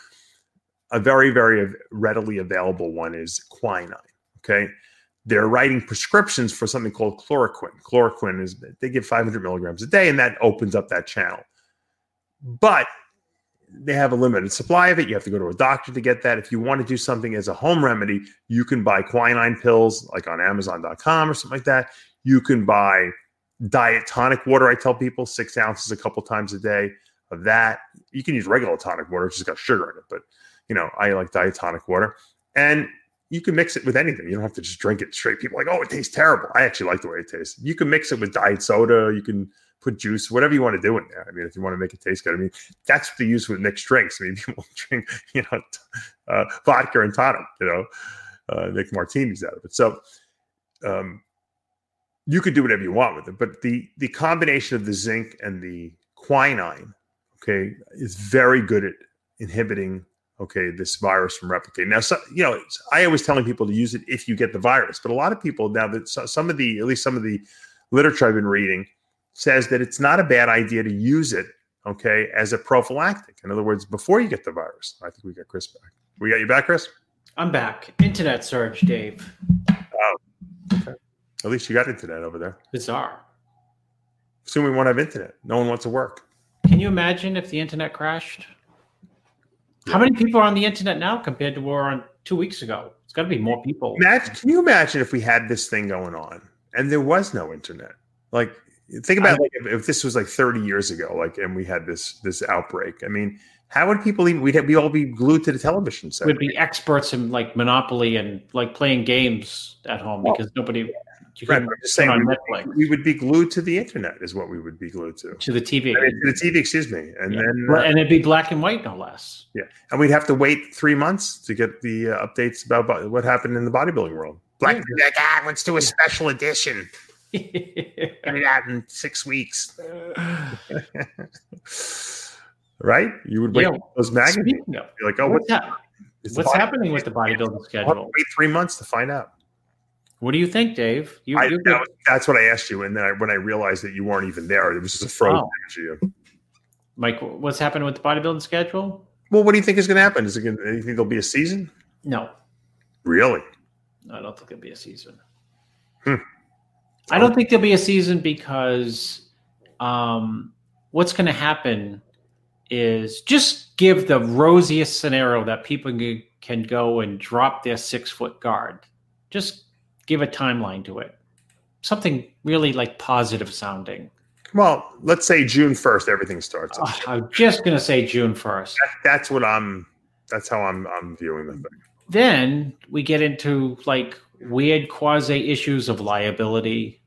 A very, very readily available one is quinine. Okay. They're writing prescriptions for something called chloroquine. Chloroquine is, they give 500 milligrams a day and that opens up that channel. But they have a limited supply of it. You have to go to a doctor to get that. If you want to do something as a home remedy, you can buy quinine pills like on Amazon.com or something like that. You can buy diet tonic water. I tell people six ounces a couple times a day of that. You can use regular tonic water, it's just got sugar in it, but you know, I like diet tonic water. and you can mix it with anything. You don't have to just drink it straight. People like, oh, it tastes terrible. I actually like the way it tastes. You can mix it with diet soda. You can put juice, whatever you want to do in there. I mean, if you want to make it taste good, I mean, that's the use with mixed drinks. I mean, people drink, you know, uh, vodka and tonic, you know, uh, make martinis out of it. So, um, you could do whatever you want with it, but the the combination of the zinc and the quinine, okay, is very good at inhibiting okay this virus from replicating. Now, so, you know, I always telling people to use it if you get the virus, but a lot of people now that some of the at least some of the literature I've been reading says that it's not a bad idea to use it okay as a prophylactic. In other words, before you get the virus. I think we got Chris back. We got you back, Chris. I'm back. Internet surge, Dave. Oh. At least you got internet over there. Bizarre. Soon we won't have internet. No one wants to work. Can you imagine if the internet crashed? How many people are on the internet now compared to were on two weeks ago? It's got to be more people. Imagine, can you imagine if we had this thing going on and there was no internet? Like, think about I- like if, if this was like 30 years ago, like, and we had this this outbreak. I mean, how would people even? We'd have, we all be glued to the television set. We'd be experts in like Monopoly and like playing games at home Well, because nobody. You Right, can I'm just saying, on we would, Netflix we would be glued to the internet, is what we would be glued to. to the TV, I mean, to the TV, excuse me, and Yeah. then uh, and it'd be black and white, no less. Yeah. And we'd have to wait three months to get the uh, updates about bo- what happened in the bodybuilding world. Black, Yeah. like, ah, let's do a special edition. Get it out in six weeks, right? You would wait Yeah. for those magazines. Speaking of, You're like, oh, what's, what's, hap- what's happening with the bodybuilding I'll have to schedule? Wait three months to find out. What do you think, Dave? You, I, that was, that's what I asked you, and then I, when I realized that you weren't even there, it was just a frozen Oh. you. Mike, what's happening with the bodybuilding schedule? Well, what do you think is going to happen? Is it going? You think there'll be a season? No, Really? I don't think there'll be a season. Hmm. I don't think there'll be a season because um, what's going to happen is just give the rosiest scenario that people can, can go and drop their six foot guard. Just give a timeline to it. Something really like positive sounding. Well, let's say June first, everything starts. Oh, uh, I'm just going to say June 1st. That, that's what I'm. That's how I'm. I'm viewing the thing. then we get into like weird quasi issues of liability.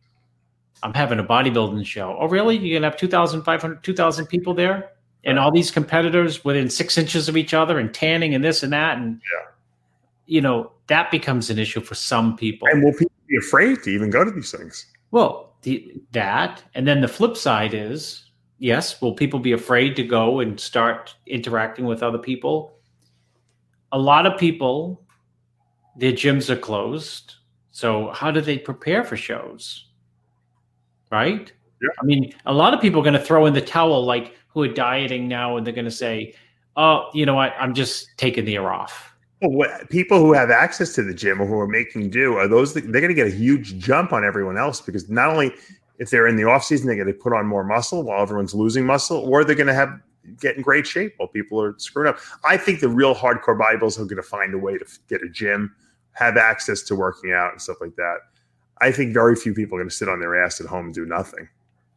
I'm having a bodybuilding show. Oh, really? You're going to have 2,500, 2,000 people there? And all these competitors within six inches of each other and tanning and this and that. And, Yeah. you know, that becomes an issue for some people. And will people be afraid to even go to these things? Well, the, that. And then the flip side is yes, will people be afraid to go and start interacting with other people? A lot of people, their gyms are closed. So, how do they prepare for shows? Right? Yeah. I mean, a lot of people are going to throw in the towel, like who are dieting now, and they're going to say, oh, you know what? I'm just taking the year off. Well, what, people who have access to the gym or who are making do are those they're going to get a huge jump on everyone else because not only if they're in the off season they're going to put on more muscle while everyone's losing muscle, or they're going to have get in great shape while people are screwing up. I think the real hardcore bodybuilders are going to find a way to get a gym, have access to working out and stuff like that. I think very few people are going to sit on their ass at home and do nothing.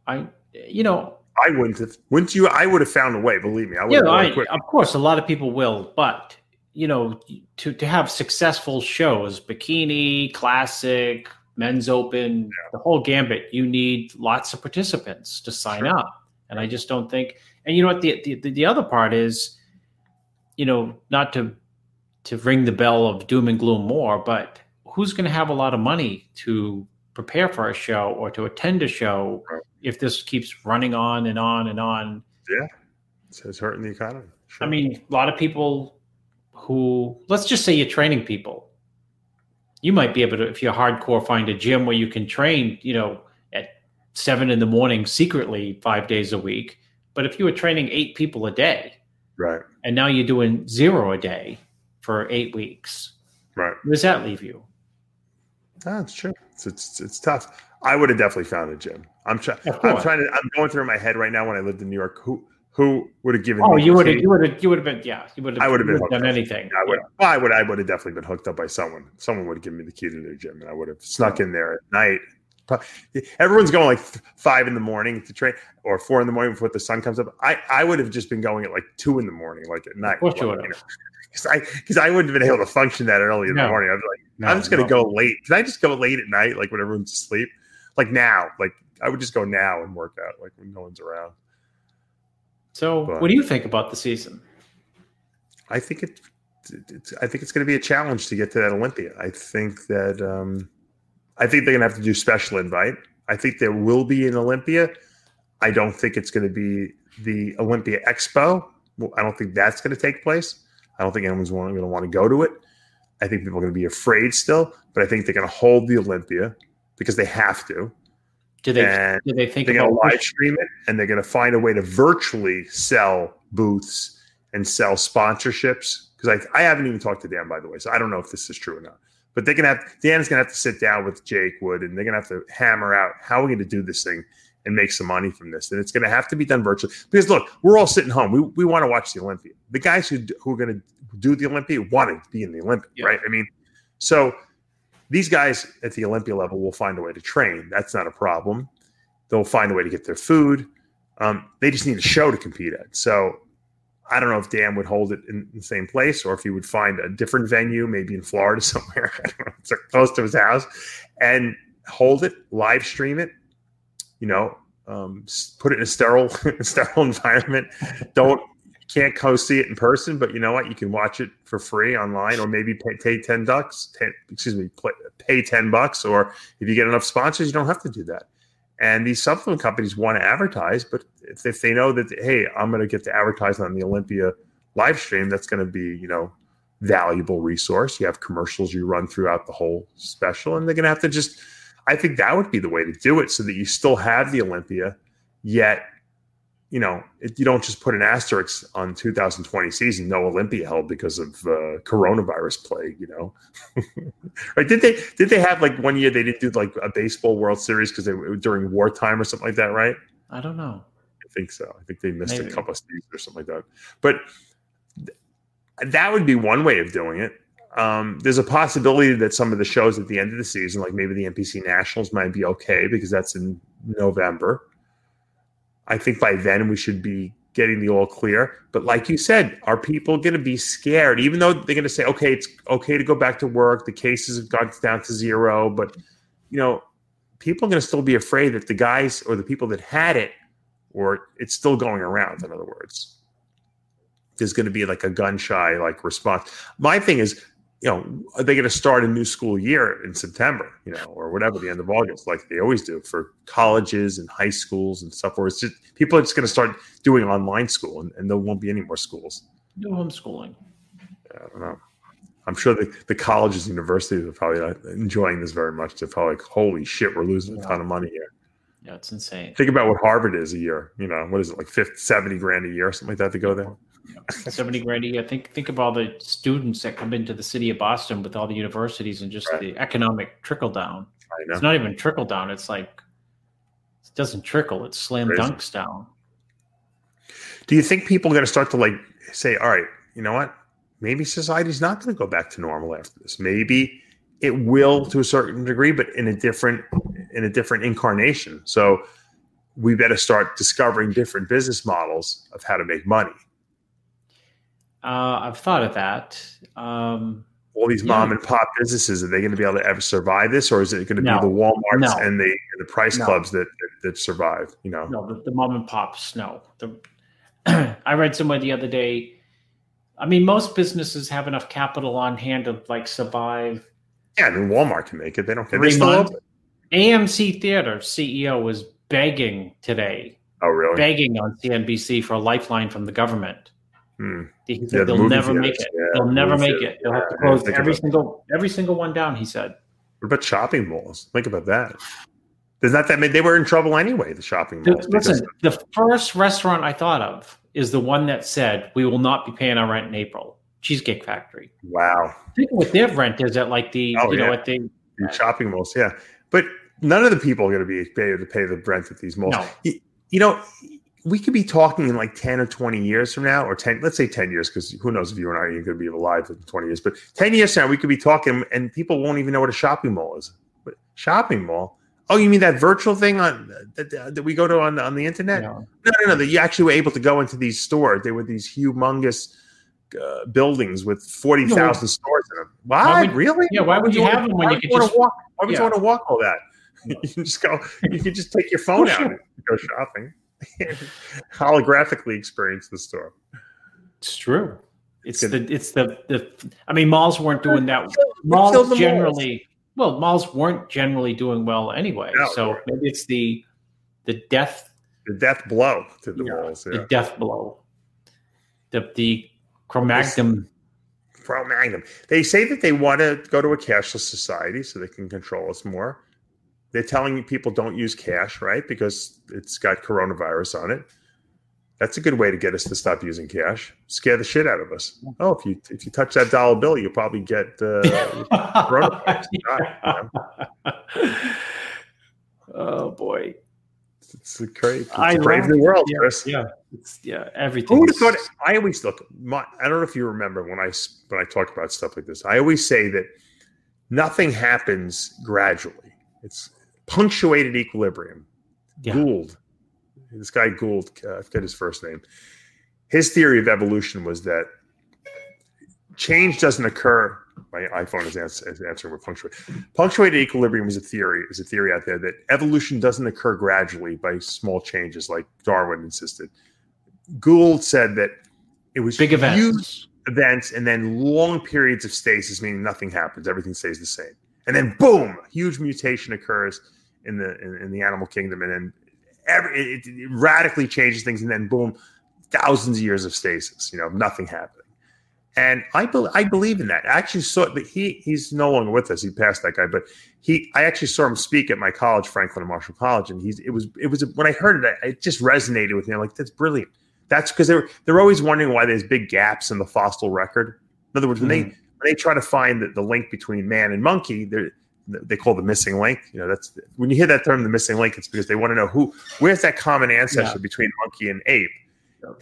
I, you know, I wouldn't have. Wouldn't you? I would have found a way. Believe me, I would yeah, have. I, done it quick. of course, a lot of people will, but you know, to to have successful shows, bikini, classic, men's open, the whole gambit, you need lots of participants to sign Sure. up, and I just don't think. And you know what? The the, the other part is, you know, not to to ring the bell of doom and gloom more, but who's going to have a lot of money to prepare for a show or to attend a show if this keeps running on and on and on? Yeah, it's, it's hurting the economy. Sure. I mean, a lot of people who, let's just say you're training people. You might be able to, if you're hardcore, find a gym where you can train, you know, at seven in the morning secretly five days a week. But if you were training eight people a day right, and now you're doing zero a day for eight weeks, right. where does that leave you? Ah, That's true. It's, it's it's tough. I would have definitely found a gym. I'm trying. I'm trying to. I'm going through my head right now. When I lived in New York, who who would have given? Oh, me you would have, you would have, you would have been, yeah, you would have, I would have been you would have hooked done up. anything. I would. Well, I would. I would have definitely been hooked up by someone. Someone would have given me the key to their gym, and I would have snuck in there at night Everyone's going like five in the morning to train, or four in the morning before the sun comes up. I I would have just been going at like two in the morning, like at night. Of course you would have. because I because I wouldn't have been able to function that early in the morning. I'd be like, No, I'm just gonna no. go late. Can I just go late at night, like when everyone's asleep? Like now, like I would just go now and work out, like when no one's around. So, But- what do you think about the season? I think it. It's, I think it's going to be a challenge to get to that Olympia. I think that. Um, I think they're going to have to do special invite. I think there will be an Olympia. I don't think it's going to be the Olympia Expo. I don't think that's going to take place. I don't think anyone's going to want to go to it. I think people are going to be afraid still, but I think they're going to hold the Olympia because they have to. Do they And do they think they're going to live stream it and they're going to find a way to virtually sell booths and sell sponsorships. Because I, I haven't even talked to Dan by the way so i don't know if this is true or not. But they're going to have dan's going to have to sit down with jake wood and they're going to have to hammer out how we're going to do this thing and make some money from this. And it's going to have to be done virtually. Because look we're all sitting home. We, we want to watch the olympia the guys who, who are going to do the olympia want to be in the olympia Yeah. right? I mean so these guys at the olympia level will find a way to train that's not a problem they'll find a way to get their food. Um, they just need a show to compete at. So I don't know if Dan would hold it in the same place or if he would find a different venue, maybe in Florida somewhere, I don't know, it's close to his house, and hold it, live stream it. You know, um, put it in a sterile, sterile environment. Don't can't go see it in person, but you know what? You can watch it for free online, or maybe pay, pay ten bucks. 10, excuse me, pay ten bucks, or if you get enough sponsors, you don't have to do that. And these supplement companies want to advertise, but if, if they know that, hey, I'm going to get to advertise on the Olympia live stream, that's going to be, you know, valuable resource. You have commercials you run throughout the whole special, and they're going to have to just, I think that would be the way to do it so that you still have the Olympia, yet, you know, it, you don't just put an asterisk on 2020 season, no Olympia held because of uh, coronavirus plague, you know. right? Did they did they have like one year they didn't do like a baseball World Series because they were during wartime or something like that, right? I don't know. I think so. I think they missed Maybe. a couple of seasons or something like that. But th- that would be one way of doing it. Um, there's a possibility that some of the shows at the end of the season, like maybe the NPC Nationals, might be okay because that's in November. I think by then we should be getting the all clear. But like you said, are people going to be scared? Even though they're going to say, okay, it's okay to go back to work, the cases have gone down to zero, but you know, people are going to still be afraid that the guys or the people that had it, or it's still going around. In other words, there's going to be like a gun shy like response. My thing is, you know, are they going to start a new school year in September, you know, or whatever, the end of August, like they always do for colleges and high schools and stuff, where it's just people are just going to start doing online school and, and there won't be any more schools. No homeschooling. I don't know. I'm sure the, the colleges and universities are probably not enjoying this very much. They're probably like, holy shit, we're losing a ton of money here. Yeah, it's insane. Think about what Harvard is a year. You know, what is it, like 50, 70 grand a year, or something like that to go there? Seventy grand a year. Think think of all the students that come into the city of Boston with all the universities and just Right. the economic trickle down. It's not even trickle down. It's like it doesn't trickle. It's slam Crazy. dunks down. Do you think people are going to start to like say, all right, you know what? Maybe society's not going to go back to normal after this. Maybe it will to a certain degree, but in a different in a different incarnation. So we better start discovering different business models of how to make money. Uh, I've thought of that. Um, All these Yeah. mom and pop businesses are they going to be able to ever survive this, or is it going to No. be the WalMarts No. and the and the price No. clubs that, that that survive? You know, no, the, the mom and pops. No, the, I read somewhere the other day. I mean, most businesses have enough capital on hand to like survive. yeah, I mean Walmart can make it. They don't. They Three still months. open. AMC Theater CEO was begging today, Oh, really? begging on CNBC for a lifeline from the government. Hmm. He said Yeah, they'll movie never make it. Yeah, they'll never make it. They'll have to close every single every single one down. He said. What about shopping malls? Think about that. There's not that many. They were in trouble anyway. The shopping malls. because- Listen, the first restaurant I thought of is the one that said we will not be paying our rent in April. Cheesecake Factory. wow, Think what their rent is at like the Oh, you know yeah. at the the shopping malls. Yeah, but none of the people are going to be able to pay the rent at these malls. no. You, you know, we could be talking in like ten or twenty years from now, or ten. Let's say ten years, because who knows if you and I are going to be alive in twenty years. But ten years from now, we could be talking, and people won't even know what a shopping mall is. But shopping mall. Oh, you mean that virtual thing on that, that we go to on on the internet? Yeah. No, no, no. That you actually were able to go into these stores. They were these humongous uh, buildings with forty thousand stores in them. Why? Why would- really? yeah, why would you wanna- have them when you could just- walk? Why would yeah. you want to walk all that? You can just go. You can just take your phone out and go shopping. Holographically experience the store. It's true. It's Good. the it's the the. I mean, malls weren't doing that. killed the Malls malls. generally, well, malls weren't generally doing well anyway. No, so right. maybe it's the the death The death blow to the Yeah, walls. the death blow. The the Cro-Magnon. Pro Magnum. They say that they want to go to a cashless society so they can control us more. They're telling people don't use cash, right? Because it's got coronavirus on it. That's a good way to get us to stop using cash. Scare the shit out of us. Oh, if you if you touch that dollar bill, you'll probably get uh, coronavirus. oh boy! it's a crazy. It's I brave new world, yeah, Chris. Yeah, it's yeah everything. Who would have thought? I always look. My, I don't know if you remember when I when I talk about stuff like this. I always say that nothing happens gradually. It's punctuated equilibrium. Yeah. Gould, this guy Gould, uh, I forget his first name. His theory of evolution was that change doesn't occur. My iPhone is, ans- is answering with punctuated. Punctuated equilibrium is a theory. Is a theory out there that evolution doesn't occur gradually by small changes, like Darwin insisted. Gould said that it was Big huge events. events and then long periods of stasis, meaning nothing happens, everything stays the same, and then boom, huge mutation occurs in the in, in the animal kingdom, and then every it, it radically changes things, and then boom, thousands of years of stasis, you know, nothing happening. And I, be, I believe in that. I actually saw that he he's no longer with us. He passed that guy, but he I actually saw him speak at my college, Franklin and Marshall College, and he's it was it was when I heard it, it just resonated with me. I'm like, that's brilliant. That's because they're they're always wondering why there's big gaps in the fossil record. In other words, when they hmm. when they try to find the, the link between man and monkey, they they call the missing link. You know, that's when you hear that term, the missing link. It's because they want to know who where's that common ancestor Yeah. between monkey and ape,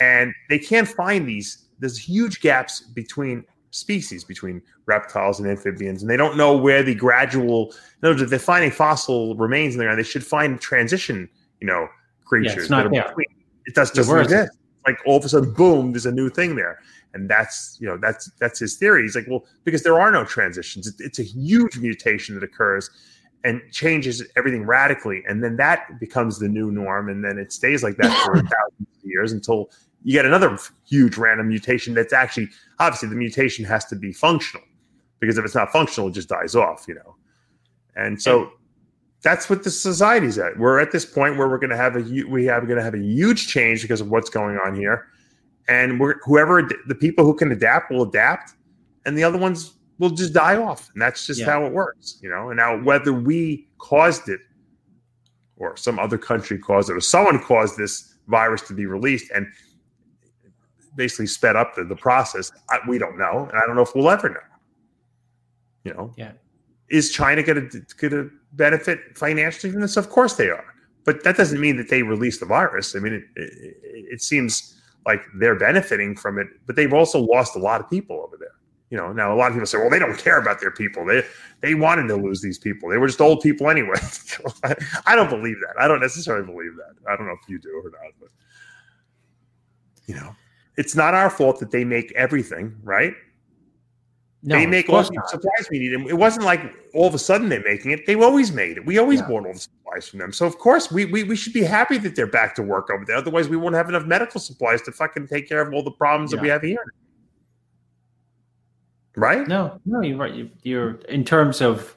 and they can't find these. There's huge gaps between species, between reptiles and amphibians, and they don't know where the gradual. In other words, if they're finding fossil remains in the ground, they should find transition. You know, creatures. not that are there. between. It does doesn't where is it? exist. Like all of a sudden, boom! There's a new thing there. And that's you know that's that's his theory. He's like well because there are no transitions. It, it's a huge mutation that occurs and changes everything radically. And then that becomes the new norm. And then it stays like that for thousands of years until you get another huge random mutation that's actually obviously the mutation has to be functional. Because if it's not functional it just dies off you know? And so that's what the society's at. We're at this point where we're going to have a we have going to have a huge change because of what's going on here. And we're whoever the people who can adapt will adapt and the other ones will just die off. And that's just Yeah. how it works you know? And now whether we caused it or some other country caused it or someone caused this virus to be released and basically sped up the, the process I, we don't know. And i don't know if we'll ever know. You know? Yeah. is china going to going to benefit financially from this of course they are but that doesn't mean that they released the virus i mean it, it, it seems like they're benefiting from it, but they've also lost a lot of people over there. You know, now a lot of people say, well, they don't care about their people. They they wanted to lose these people. They were just old people anyway. I don't believe that. I don't necessarily believe that. I don't know if you do or not, but you know, it's not our fault that they make everything, right? No, they make all the supplies we need. And it wasn't like all of a sudden they're making it. They've always made it. We always Yeah. bought all the supplies from them. So of course we, we we should be happy that they're back to work over there. Otherwise, we won't have enough medical supplies to fucking take care of all the problems that we have here. Right? No, no, you're right. You, you're in terms of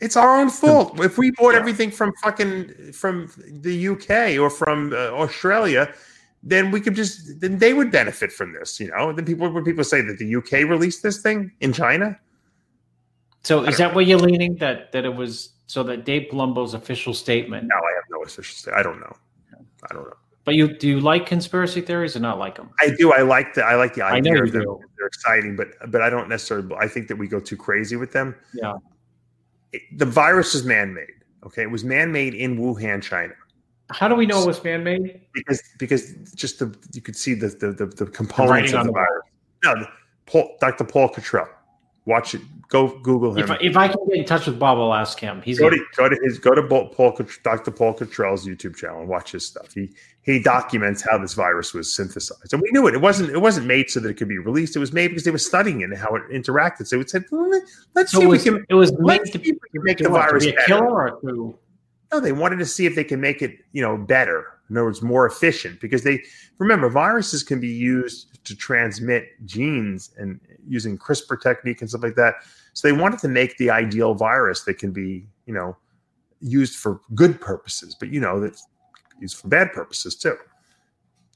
It's our own fault. If we bought Yeah. everything from fucking from the UK or from uh, Australia, then we could just then they would benefit from this, you know. Then people when people say that the UK released this thing in China, so I is that where you're leaning that that it was so that Dave Palumbo's official statement? no, I have no official say. I don't know. I don't know. But you do you like conspiracy theories or not like them? I do. I like the. I like the I idea know you them. do. They're exciting, but but I don't necessarily. I think that we go too crazy with them. Yeah. It- the virus is man-made. Okay, it was man-made in Wuhan, China, How do we know it was man made? because because just the you could see the the the, the components writing of the the virus. No, Paul, Dr. Paul Cottrell. Watch it. Go Google him. If I, if I can get in touch with Bob, I'll ask him. He's go to go to his go to Paul, Dr. Paul Cottrell's YouTube channel and watch his stuff. He he documents how this virus was synthesized, and we knew it. It wasn't it wasn't made so that it could be released. It was made because they were studying it and how it interacted. So it said, let's so see it if was, we can it was made let's to, see if we can make the virus be a better." killer or to No, they wanted to see if they can make it, you know, better. In other words, more efficient. Because they remember viruses can be used to transmit genes and using CRISPR technique and stuff like that. So they wanted to make the ideal virus that can be, you know, used for good purposes, but you know, that's used for bad purposes too.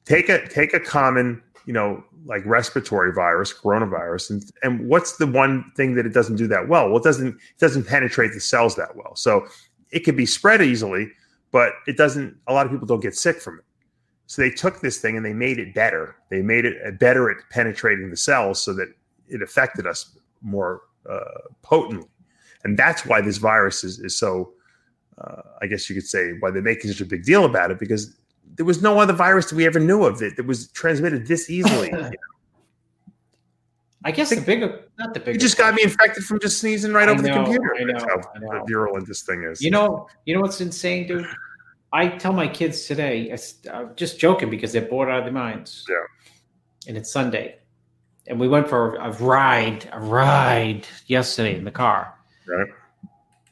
Take a take a common, you know, like respiratory virus, coronavirus, and and what's the one thing that it doesn't do that well? Well, it doesn't it doesn't penetrate the cells that well. So it could be spread easily, but it doesn't. A lot of people don't get sick from it. So they took this thing and they made it better. They made it better at penetrating the cells so that it affected us more uh, potently, and that's why this virus is is so. Uh, I guess you could say why they're making such a big deal about it because there was no other virus that we ever knew of that, that was transmitted this easily. I guess the bigger, not the bigger. you just got me infected from just sneezing right I over the know, computer. I know, That's how I know. virulent this thing is. You know, you know what's insane, dude? I tell my kids today, I I'm just joking because they're bored out of their minds. Yeah. And it's Sunday, and we went for a ride, a ride yesterday in the car. Right.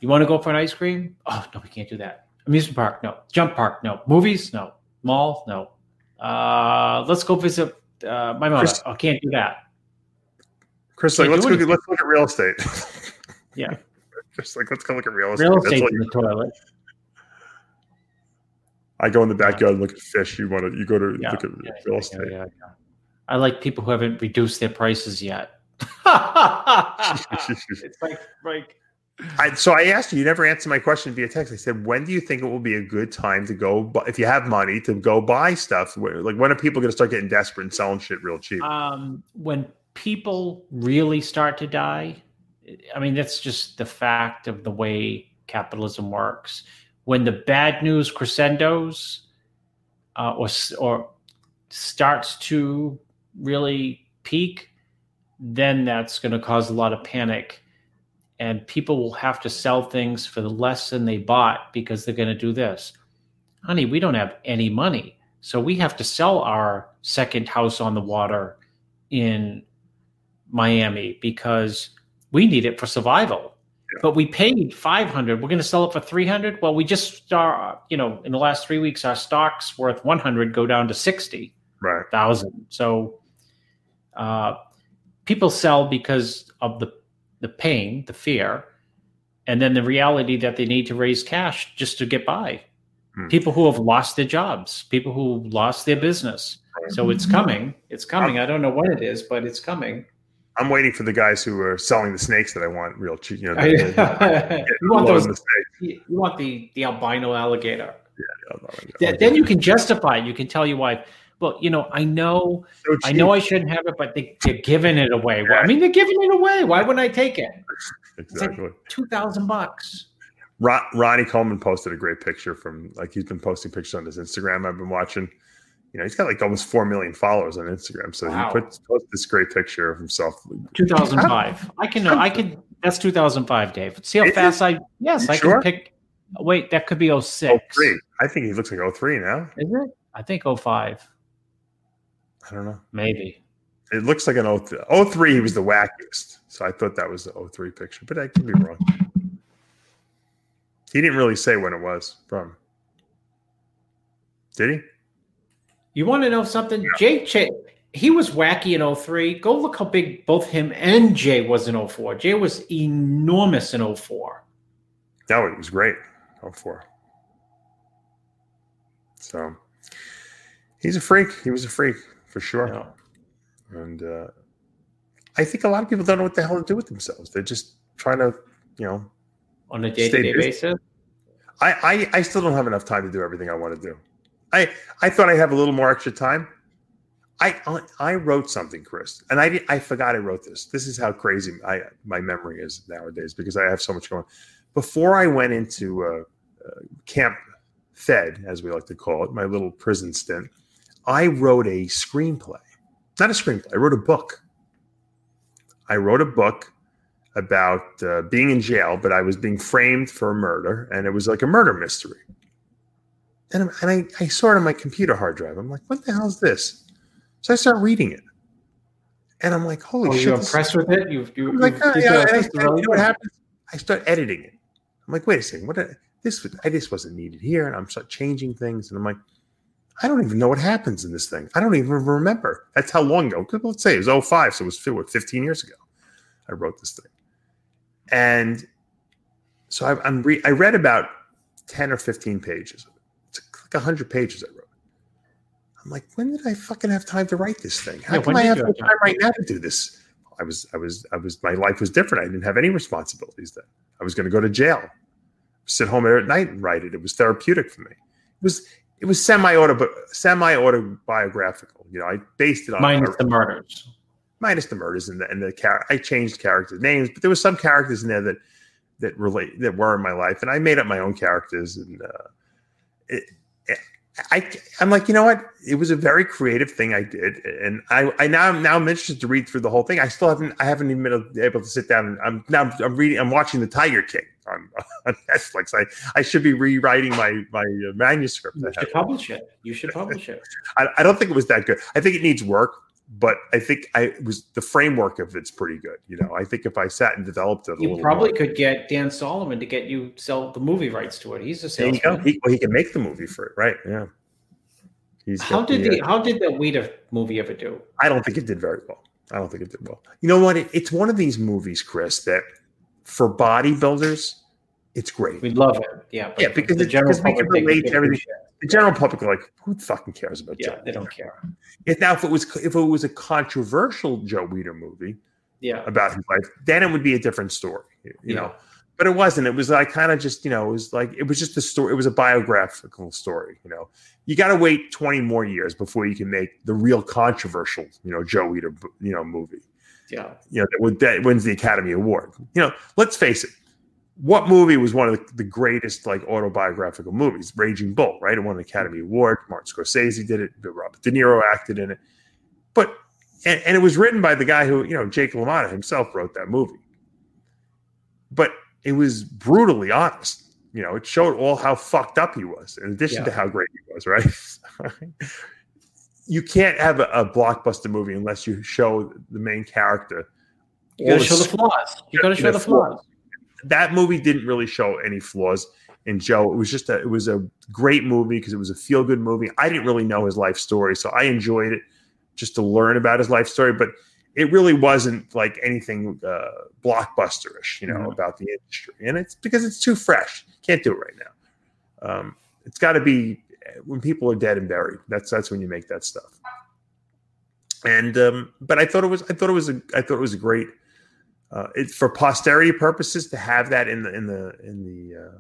You want to go for an ice cream? Oh no, we can't do that. Amusement park? No. Jump park? No. Movies? No. Mall? No. Uh, let's go visit uh, my mother. Chris- Oh, can't do that. Chris, like, let's go. Let's look at real estate. Yeah. Just like let's go look at real estate. Real estate in the toilet. I go in the backyard and look at fish. You want to? You go to Yeah, look at yeah, real yeah, estate. yeah, yeah. I like people who haven't reduced their prices yet. it's like like I, so I asked you. You never answered my question via text. I said, when do you think it will be a good time to go? bu- If you have money to go buy stuff, Where- like when are people going to start getting desperate and selling shit real cheap? um, when people really start to die. I mean, that's just the fact of the way capitalism works. When the bad news crescendos, uh, or or starts to really peak, then that's going to cause a lot of panic, and people will have to sell things for the less than they bought because they're going to do this. Honey, we don't have any money, so we have to sell our second house on the water in Miami because we need it for survival. But we paid 500. We're going to sell it for 300. Well, we just start, you know, in the last three weeks, our stocks worth 100 go down to 60 right. thousand. So uh, people sell because of the the pain, the fear, and then the reality that they need to raise cash just to get by. Hmm. People who have lost their jobs, people who lost their business. So it's coming. It's coming. I don't know what it is, but it's coming. I'm waiting for the guys who are selling the snakes that I want real cheap. You know, you the- the- want those? snakes. You want the the albino alligator. Yeah, no, no, Th- Then you can justify. it. You can tell your wife, "Well, you know, I know So I know I shouldn't have it, but they, they're giving it away. Well, I mean, they're giving it away. Why wouldn't I take it? exactly. Two thousand bucks. Ron, Ronnie Coleman posted a great picture from like he's been posting pictures on his Instagram. I've been watching. You know, he's got like almost four million followers on Instagram. So Wow. he put posted this great picture of himself. Two thousand five. I can. I can. That's two thousand five, Dave. See how it? fast I. Yes, I sure? can pick. Wait, that could be Oh 06. three. I think he looks like 03 now. Is it? I think 05. I don't know. Maybe. It looks like an 03. 03 he was the wackiest. So I thought that was the 03 picture, but I could be wrong. He didn't really say when it was from. Did he? You want to know something? Jay, Ch- he was wacky in 03. Go look how big both him and Jay was in 04. Jay was enormous in 04. No, it was great. 04. So he's a freak. He was a freak for sure. Yeah. And uh, I think a lot of people don't know what the hell to do with themselves. They're just trying to, you know, On a day to day basis. I, I I still don't have enough time to do everything I want to do. I I thought I'd have a little more extra time. I I, I wrote something, Chris, and I I forgot I wrote this. This is how crazy I my memory is nowadays because I have so much going. On. Before I went into uh, uh, Camp Fed, as we like to call it, my little prison stint, I wrote a screenplay. Not a screenplay. I wrote a book. I wrote a book about uh, being in jail, but I was being framed for a murder, and it was like a murder mystery. And, I'm- and I, I saw it on my computer hard drive. I'm like, what the hell is this? So I start reading it, and I'm like, holy Oh, shit! you're this- impressed with it? You, you, like, you oh, yeah, I, this is and really you know what happens? I start editing it. I'm like, wait a second, what? did- This was- I just wasn't needed here, and I'm start changing things, and I'm like, I don't even know what happens in this thing. I don't even remember. That's how long ago. Let's say it was 05, so it was what, 15 years ago. I wrote this thing, and so I, I'm re- I read about 10 or 15 pages. of it. Like 100 pages I wrote. I'm like, when did I fucking have time to write this thing? How Yeah, come I have have time time? right now to do this? I was, I was, I was, my life was different. I didn't have any responsibilities then. I was going to go to jail, sit home at night and write it. It was therapeutic for me. It was, it was semi semi autobiographical. You know, I based it on Minus the murders. minus the murders and the and the char- I changed characters' names, but there was some characters in there that that relate that were in my life, and I made up my own characters. And uh, it, I I'm like, you know what? It was a very creative thing I did, and I I now now I'm interested to read through the whole thing. I still haven't I haven't even been able to sit down and I'm now I'm reading I'm watching the Tiger King on, on Netflix. I I should be rewriting my my uh, manuscript. You should publish it. You should publish it. I, I don't think it was that good. I think it needs work, but I think I was the framework of it's pretty good. You know, I think if I sat and developed it, a You probably more, could get Dan Solomon to get you sell the movie rights to it. He's a salesman. He, well, he can make the movie for it, right? Yeah. He's How did the, the how did the Weider movie ever do? I don't think it did very well. I don't think it did well. You know what? It, it's one of these movies, Chris, that for bodybuilders, it's great. We love it. Yeah, Yeah, because the it- general because we can relate to everything. Give a shit. The general public are like, who fucking cares about Yeah, Joe? they don't care. If now, if it was if it was a controversial Joe Weider movie, Yeah, about his life, then it would be a different story, you Yeah. know. But it wasn't. It was like kind of just, you know, it was like it was just a story. It was a biographical story, you know. You got to wait twenty more years before you can make the real controversial, you know, Joe Weider, you know, movie. yeah. You know, that, that wins the Academy Award. You know, let's face it. What movie was one of the, the greatest like autobiographical movies? Raging Bull, right? It won an Academy Award. Martin Scorsese did it. Robert De Niro acted in it. But and, and it was written by the guy who, you know, Jake LaMotta himself wrote that movie. But it was brutally honest. You know, it showed all how fucked up he was, in addition to how great he was, right? you can't have a, a blockbuster movie unless you show the main character. You got to show the flaws. You got to show the flaws. That movie didn't really show any flaws in Joe. It was just a it was a great movie because it was a feel good movie. I didn't really know his life story, so I enjoyed it just to learn about his life story. But it really wasn't like anything uh, blockbusterish, you know, Mhm. about the industry. And it's because it's too fresh. Can't do it right now. Um, it's got to be when people are dead and buried. That's that's when you make that stuff. And um, but I thought it was I thought it was a I thought it was a great uh, it, for posterity purposes to have that in the in the in the uh,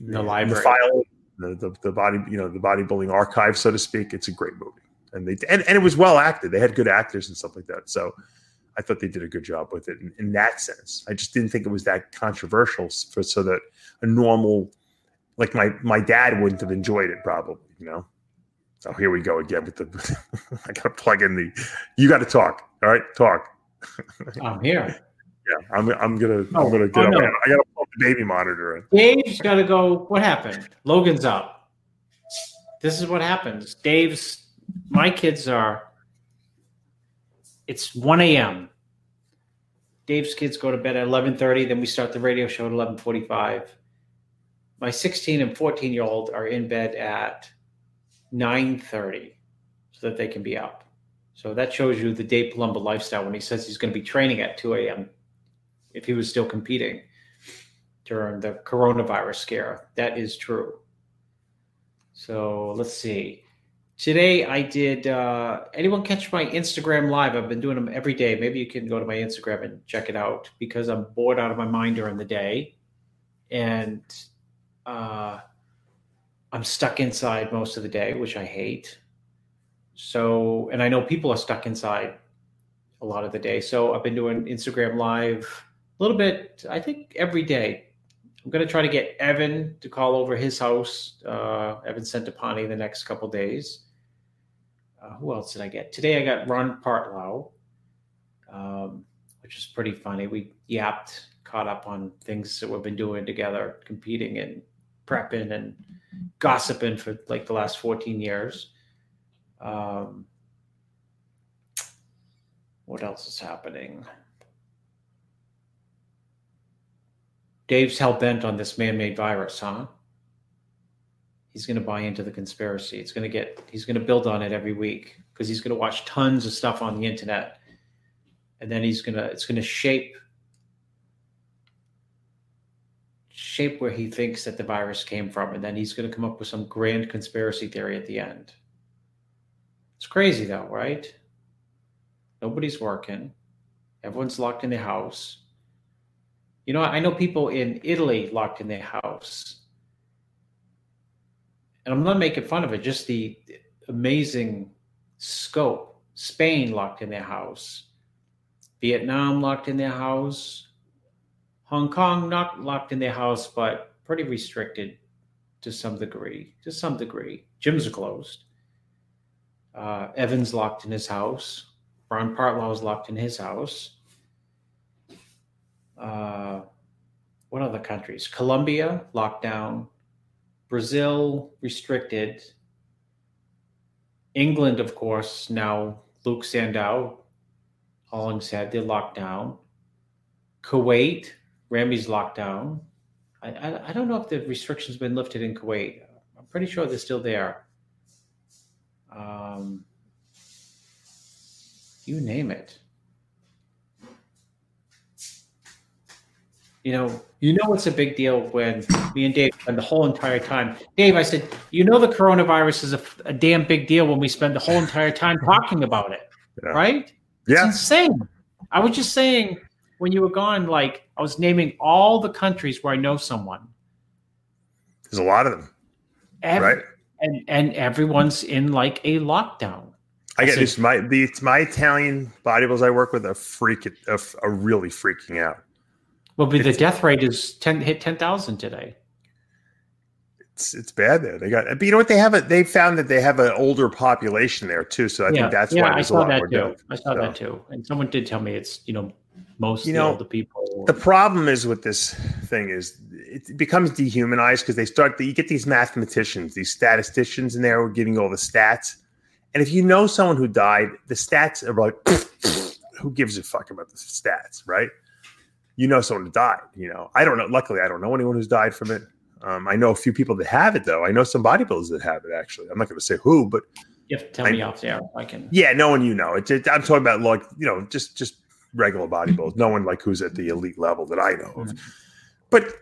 in The library. file the, the the body you know the bodybuilding archive so to speak. It's a great movie and they and, and it was well acted. They had good actors and stuff like that. So I thought they did a good job with it in, in that sense. I just didn't think it was that controversial for so that a normal like my my dad wouldn't have enjoyed it probably. You know. Oh, here we go again with the. I got to plug in the. You got to talk. All right, talk. I'm here. Yeah, I'm. I'm gonna. Oh, I'm gonna get oh, up. no. I got to plug the baby monitor in. Dave's got to go. What happened? Logan's up. This is what happens. Dave's. My kids are. It's 1 a.m. Dave's kids go to bed at 11:30. Then we start the radio show at 11:45. My 16 and 14 year old are in bed at 9:30, so that they can be up. So that shows you the Dave Palumbo lifestyle when he says he's going to be training at 2 a.m. If he was still competing during the coronavirus scare. That is true. So let's see. Today I did. Uh, anyone catch my Instagram live? I've been doing them every day. Maybe you can go to my Instagram and check it out because I'm bored out of my mind during the day, and uh, I'm stuck inside most of the day, which I hate. So, and I know people are stuck inside a lot of the day. So I've been doing Instagram live a little bit. I think every day. I'm going to try to get Evan to call over his house, uh, Evan Centopani, the next couple days. Uh, who else did I get? Today I got Ron Partlow, um, which is pretty funny. We yapped, caught up on things that we've been doing together, competing and prepping and gossiping for like the last 14 years. Um, what else is happening? Dave's hell bent on this man-made virus, huh? He's going to buy into the conspiracy. It's going to get. He's going to build on it every week because he's going to watch tons of stuff on the internet, and then he's going to. It's going to shape shape where he thinks that the virus came from, and then he's going to come up with some grand conspiracy theory at the end. It's crazy, though, right? Nobody's working. Everyone's locked in their house. You know, I know people in Italy locked in their house. And I'm not making fun of it, just the amazing scope. Spain locked in their house. Vietnam locked in their house. Hong Kong not locked in their house, but pretty restricted to some degree. To some degree. Gyms are closed. Uh, Evans locked in his house. Ron Partlow is locked in his house. Uh, what other countries? Colombia locked down. Brazil restricted. England, of course, now Luke Sandoe, Hollingshead, they're locked down. Kuwait, Ramy's locked down. I, I, I don't know if the restrictions been lifted in Kuwait. I'm pretty sure they're still there. Um, you name it. You know, you know it's a big deal when me and Dave spend the whole entire time. Dave, I said, you know, the coronavirus is a, a damn big deal when we spend the whole entire time talking about it, Yeah. right? Yeah. It's insane. I was just saying when you were gone, like I was naming all the countries where I know someone. There's a lot of them, Every- right? And and everyone's in like a lockdown. I get So- this. My the it's my Italian bodybuilders I work with are freaking are, are really freaking out. Well, but the death rate is ten hit ten thousand today. It's it's bad there. They got, but you know what? They have a they found that they have an older population there too. So I yeah, think that's yeah, why I there's a saw lot that more too. death. I saw So- that too. And someone did tell me it's you know most You know, older people. The problem is with this thing is it becomes dehumanized because they start you get these mathematicians, these statisticians in there who are giving you all the stats. And if you know someone who died, the stats are like, who gives a fuck about the stats, right? You know someone who died. You know, I don't know. Luckily, I don't know anyone who's died from it. Um, I know a few people that have it though. I know some bodybuilders that have it actually. I'm not going to say who, but you have to tell I- me off there. if I can. yeah, no one you know. It's it, I'm talking about like you know just just regular bodybuilders. Mm-hmm. No one like who's at the mm-hmm. elite level that I know of. Mm-hmm. But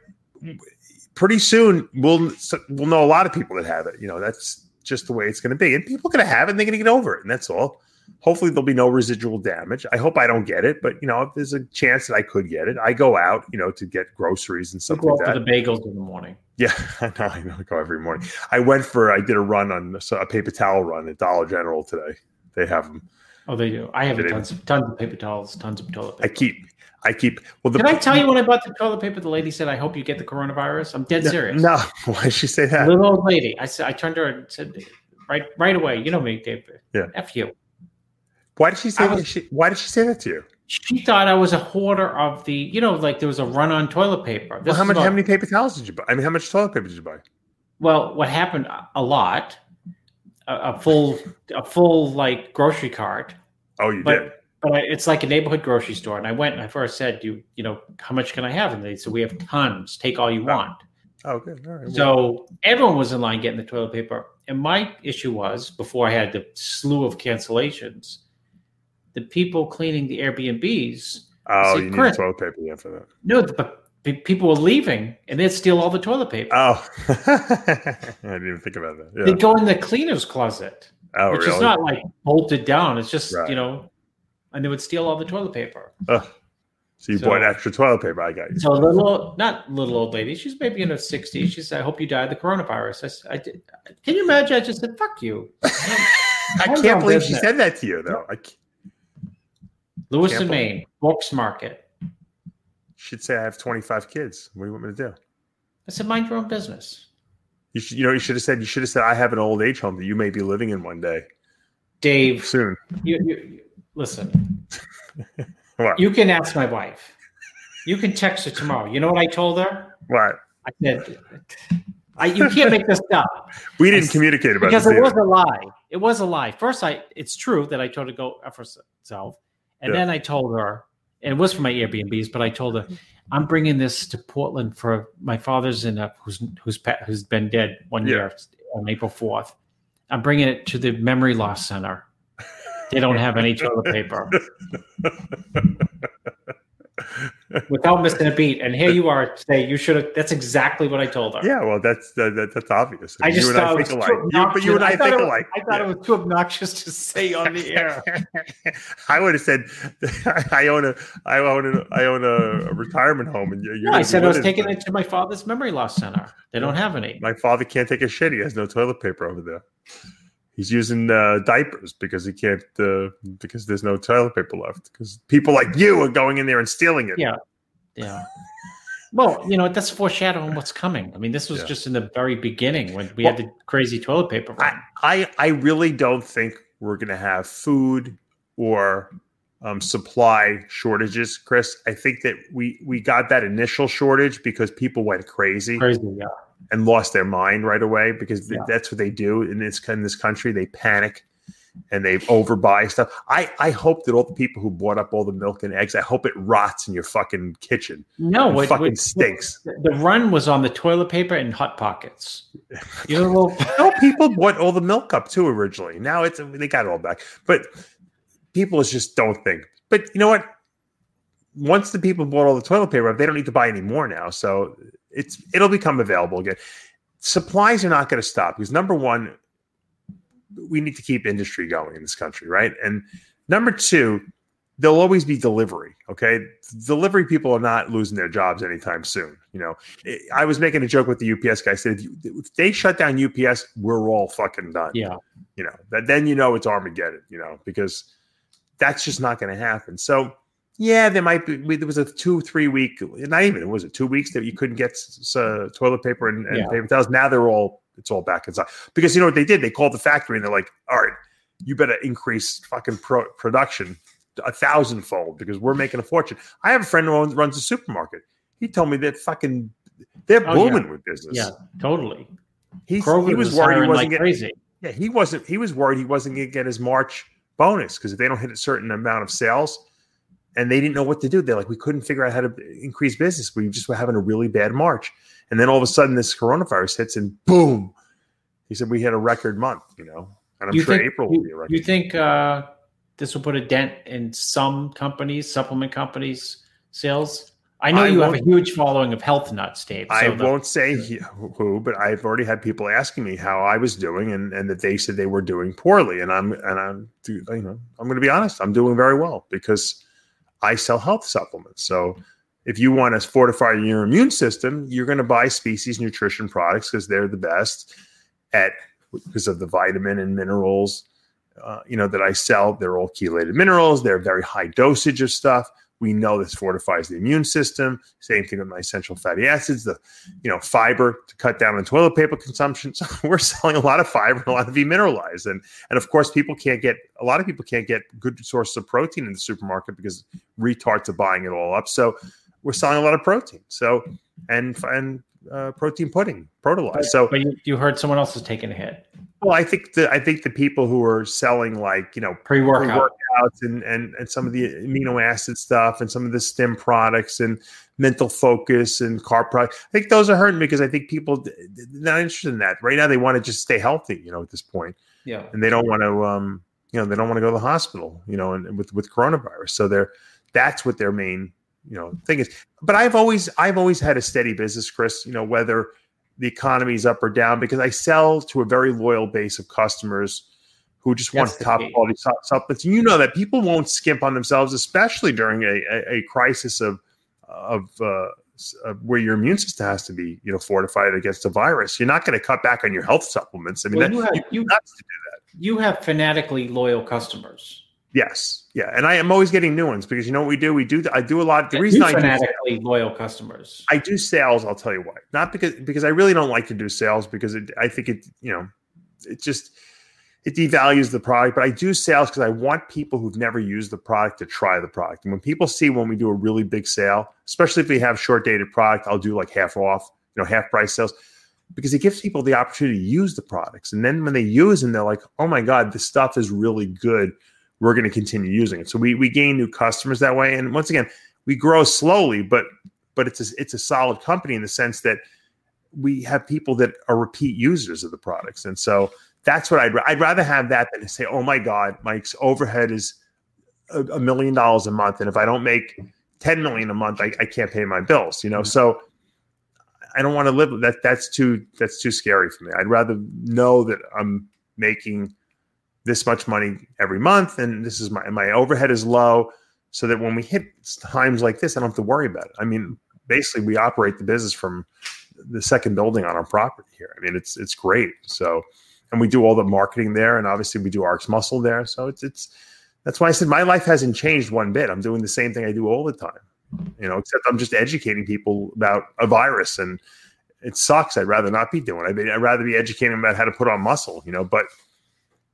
pretty soon we'll we'll know a lot of people that have it. You know that's just the way it's going to be, and people are going to have it and they're going to get over it, and that's all. Hopefully there'll be no residual damage. I hope I don't get it, but you know if there's a chance that I could get it, I go out you know to get groceries and You stuff go like out that. for the bagels in the morning. Yeah, I know. I know. I go every morning. I went for. I did a run on a paper towel run at Dollar General today. They have them. Oh, they do. I have Did it- tons, tons of paper towels, tons of toilet paper. I keep. I keep. Well, the, Did I tell you when I bought the toilet paper? The lady said, "I hope you get the coronavirus." I'm dead No, serious. No, why did she say that? little old lady. I said, I turned to her and said, right, right away. You know me, Dave. Yeah. F you. Why did she say I that? She, why did she say that to you? She thought I was a hoarder of the, you know, like there was a run on toilet paper. This Well, how much? How many paper towels did you buy? I mean, how much toilet paper did you buy? Well, what happened a lot, a, a full, a full like grocery cart, Oh, you but did. but I, it's like a neighborhood grocery store. And I went and I first said, "You, you know, how much can I have?" And they said, "We have tons. Take all you oh. want." Oh, good. All right. So everyone was in line getting the toilet paper. And my issue was before I had the slew of cancellations, the people cleaning the Airbnbs. oh, see, you need toilet paper yeah, for that. No, but people were leaving and they'd steal all the toilet paper. Oh, I didn't even think about that. Yeah. They'd go in the cleaner's closet, Oh, which really? is not like bolted down. It's just, Right. you know, and they would steal all the toilet paper. So you So- bought extra toilet paper. I got you. So a little, not little old lady, she's maybe in her 60s. She said, I hope you die of the coronavirus. I did, can you imagine? I just said, fuck you. I can't believe she said that to you, though. I c- Lewis believe- Maine, Books Market. Should say I have 25 kids. What do you want me to do? I said, mind your own business. You should, you know, you should have said, you should have said, I have an old age home that you may be living in one day Dave, soon. you, you, you- listen. You can ask my wife. You can text her tomorrow. You know what I told her? what? I said, I, "You can't make this up We didn't I- communicate about because it was a lie. It was a lie. First, I it's true that I told her to go uh, F herself, and Yeah. then I told her, and it was for my Airbnbs, but I told her mm-hmm. I'm bringing this to Portland for my father's in a who's who's pa- who's been dead one Yeah. year on April fourth. I'm bringing it to the Memory Loss Center. They don't have any toilet paper. Without missing a beat, and here you are today. You should have. That's exactly what I told her. Yeah, well, that's that, that, that's obvious. I just you and I thought think alike. You, but you and I, obnoxious. think alike. I thought it was too obnoxious to say on the air. I would have said, I own a, I own a, I own a, a retirement home, and you. No, I said I was taking it to my father's memory loss center. They don't have any. My father can't take a shit. He has no toilet paper over there. He's using uh, diapers because he can't uh, because there's no toilet paper left. Because people like you are going in there and stealing it. Yeah. Yeah. Well, you know, that's foreshadowing what's coming. I mean, this was Yeah. just in the very beginning when we Well, had the crazy toilet paper. I. I I really don't think we're going to have food or um, supply shortages, Chris. I think that we we got that initial shortage because people went crazy Crazy, yeah. And lost their mind right away because Yeah. that's what they do in this in this country. They panic and they overbuy stuff. I I hope that all the people who bought up all the milk and eggs, I hope it rots in your fucking kitchen. No, what, fucking what- stinks. The run was on the toilet paper and hot pockets. You know, little, No, people bought all the milk up too originally. Now it's they got it all back. But people just don't think. But you know what? Once the people bought all the toilet paper up, they don't need to buy any more now. So it's it'll become available again. Supplies are not going to stop because number one, we need to keep industry going in this country, right? And number two, there'll always be delivery. Okay, delivery people are not losing their jobs anytime soon. You know, I was making a joke with the UPS guy. I said, if, you, if they shut down UPS, we're all fucking done. yeah. You know, that then you know it's Armageddon. You know, because that's just not going to happen. So. Yeah, there might be. There was a two, three week, not even. Was it two weeks that you couldn't get s- uh, toilet paper and, and Yeah. paper towels? Now they're all. It's all back inside because you know what they did? They called the factory and they're like, "All right, you better increase fucking pro- production a thousandfold because we're making a fortune." I have a friend who owns, runs a supermarket. He told me that fucking they're Oh, booming with business. Yeah, totally. He's, Kroger he was worried he wasn't like getting. crazy. Yeah, he wasn't. He was worried he wasn't going to get his March bonus because if they don't hit a certain amount of sales, and they didn't know what to do. They're like, we couldn't figure out how to increase business. We just were having a really bad March, and then all of a sudden this coronavirus hits, and boom, he said we had a record month. You know, and I'm You sure think- April will be a record. You think uh, this will put a dent in some companies, supplement companies' sales? I know I you have a huge following of health nuts, Dave. I the- won't say who, but I've already had people asking me how I was doing, and, and that they said they were doing poorly. And I'm and I'm you know I'm going to be honest, I'm doing very well because I sell health supplements. So if you want to fortify your immune system, you're going to buy Species Nutrition products because they're the best at because of the vitamin and minerals. Uh, you know that I sell. They're all chelated minerals. They're very high dosage of stuff. We know this fortifies the immune system. Same thing with my essential fatty acids, the you know fiber to cut down on toilet paper consumption. So we're selling a lot of fiber a lot of demineralized, and and of course people can't get a lot of people can't get good sources of protein in the supermarket because retards are buying it all up. So we're selling a lot of protein. So and and uh, protein pudding, protolized. So but you, you heard someone else is taking a hit. Well, I think the I think the people who are selling like you know pre workouts and, and and some of the amino acid stuff and some of the stim products and mental focus and carb products. I think those are hurting because I think people they're not interested in that right now. They want to just stay healthy, you know, at this point, Yeah. and they don't want to, um, you know, they don't want to go to the hospital, you know, and with with coronavirus. So they're that's what their main you know thing is. But I've always I've always had a steady business, Chris. You know, whether the economy is up or down because I sell to a very loyal base of customers who just want That's top quality supplements. And you know that people won't skimp on themselves, especially during a, a, a crisis of of, uh, of where your immune system has to be, you know, fortified against a virus. You're not going to cut back on your health supplements. I mean, Well, that, you have- you- to do You have fanatically loyal customers. Yes, yeah, and I am always getting new ones because you know what we do. We do. I do a lot. The reason You I do, fanatically loyal customers. I do sales, I'll tell you why. Not because because I really don't like to do sales because it, I think it you know it just it devalues the product, but I do sales because I want people who've never used the product to try the product. And when people see when we do a really big sale, especially if we have short dated product, I'll do like half off, you know, half price sales because it gives people the opportunity to use the products. And then when they use them, they're like, oh my God, this stuff is really good. We're going to continue using it. So we, we gain new customers that way. And once again, we grow slowly, but but it's a, it's a solid company in the sense that we have people that are repeat users of the products. And so that's what I'd I'd rather have that than to say, oh my God, Mike's overhead is a, a million dollars a month, and if I don't make ten million a month, I, I can't pay my bills. You know, so I don't want to live that. That's too that's too scary for me. I'd rather know that I'm making this much money every month, and this is my my overhead is low, so that when we hit times like this, I don't have to worry about it. I mean, basically, we operate the business from the second building on our property here. I mean, it's it's great. So and we do all the marketing there, and obviously we do RxMuscle there. So it's it's that's why I said my life hasn't changed one bit. I'm doing the same thing I do all the time, you know, except I'm just educating people about a virus, and it sucks. I'd rather not be doing. it. I'd rather be educating them about how to put on muscle, you know. But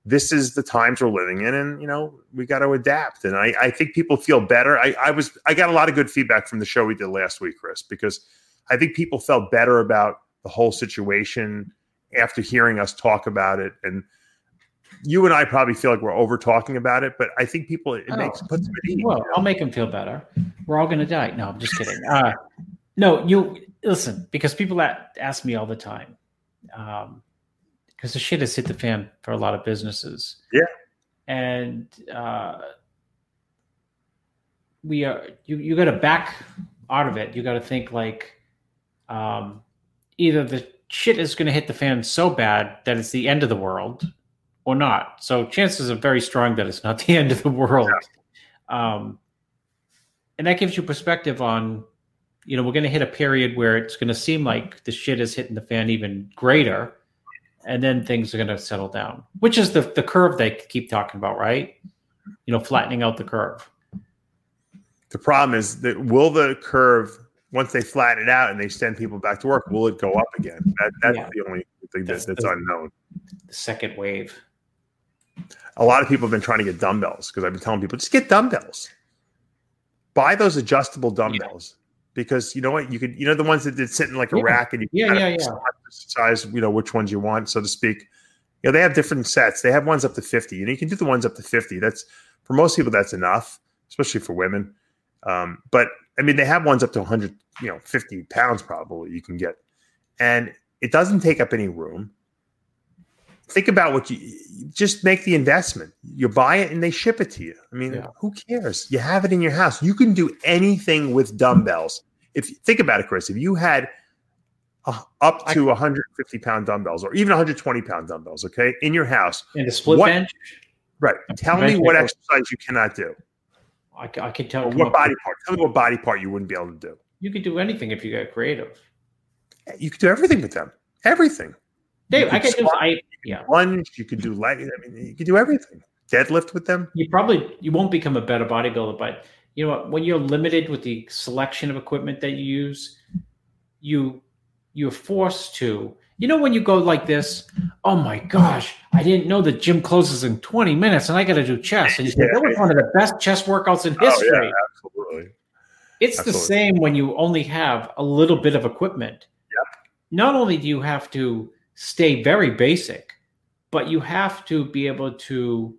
this is the times we're living in, and you know we got to adapt. And I, I think people feel better. I, I was I got a lot of good feedback from the show we did last week, Chris, because I think people felt better about the whole situation after hearing us talk about it and you and I probably feel like we're over talking about it, but I think people it oh, makes puts them at ease. Well, I'll make them feel better. We're all going to die. No, I'm just kidding. Uh, no, you listen because people ask me all the time, um, because the shit has hit the fan for a lot of businesses. Yeah, and uh, we are you. You got to back out of it. You got to think like, um, either the shit is going to hit the fan so bad that it's the end of the world or not. So chances are very strong that it's not the end of the world. Yeah. Um, and that gives you perspective on, you know, we're going to hit a period where it's going to seem like the shit is hitting the fan even greater. And then things are going to settle down, which is the, the curve they keep talking about, right? You know, flattening out the curve. The problem is that will the curve once they flatten it out and they send people back to work, will it go up again? That, that's yeah. the only thing that's, that's the, unknown. The second wave. A lot of people have been trying to get dumbbells because I've been telling people just get dumbbells. Buy those adjustable dumbbells yeah. Because you know what you could you know the ones that, that sit in like a yeah. rack and you yeah yeah yeah size you know which ones you want so to speak. You know they have different sets. They have ones up to fifty. You know you can do the ones up to fifty. That's for most people that's enough, especially for women. Um, but I mean, they have ones up to 100, you know, 50 pounds probably you can get, and it doesn't take up any room. Think about what you just make the investment. You buy it and they ship it to you. I mean, yeah. who cares? You have it in your house. You can do anything with dumbbells. If think about it, Chris, if you had uh, up to 150 pound dumbbells or even 120 pound dumbbells, okay, in your house, and a split what, bench, right? Tell me what exercise you cannot do. I, I could tell. what body with, part? Tell me what body part you wouldn't be able to do. You could do anything if you get creative. You could do everything with them. Everything. Dave, I could squat, do. I, yeah. Lunge. You could do leg. I mean, you could do everything. Deadlift with them. You probably you won't become a better bodybuilder, but you know what? When you're limited with the selection of equipment that you use, you you're forced to you know when you go like this, oh my gosh, I didn't know the gym closes in 20 minutes and I got to do chest. And you say, yeah, that was one of the best chest workouts in history. Oh, yeah, absolutely. It's absolutely. the same when you only have a little bit of equipment. Yep. Not only do you have to stay very basic, but you have to be able to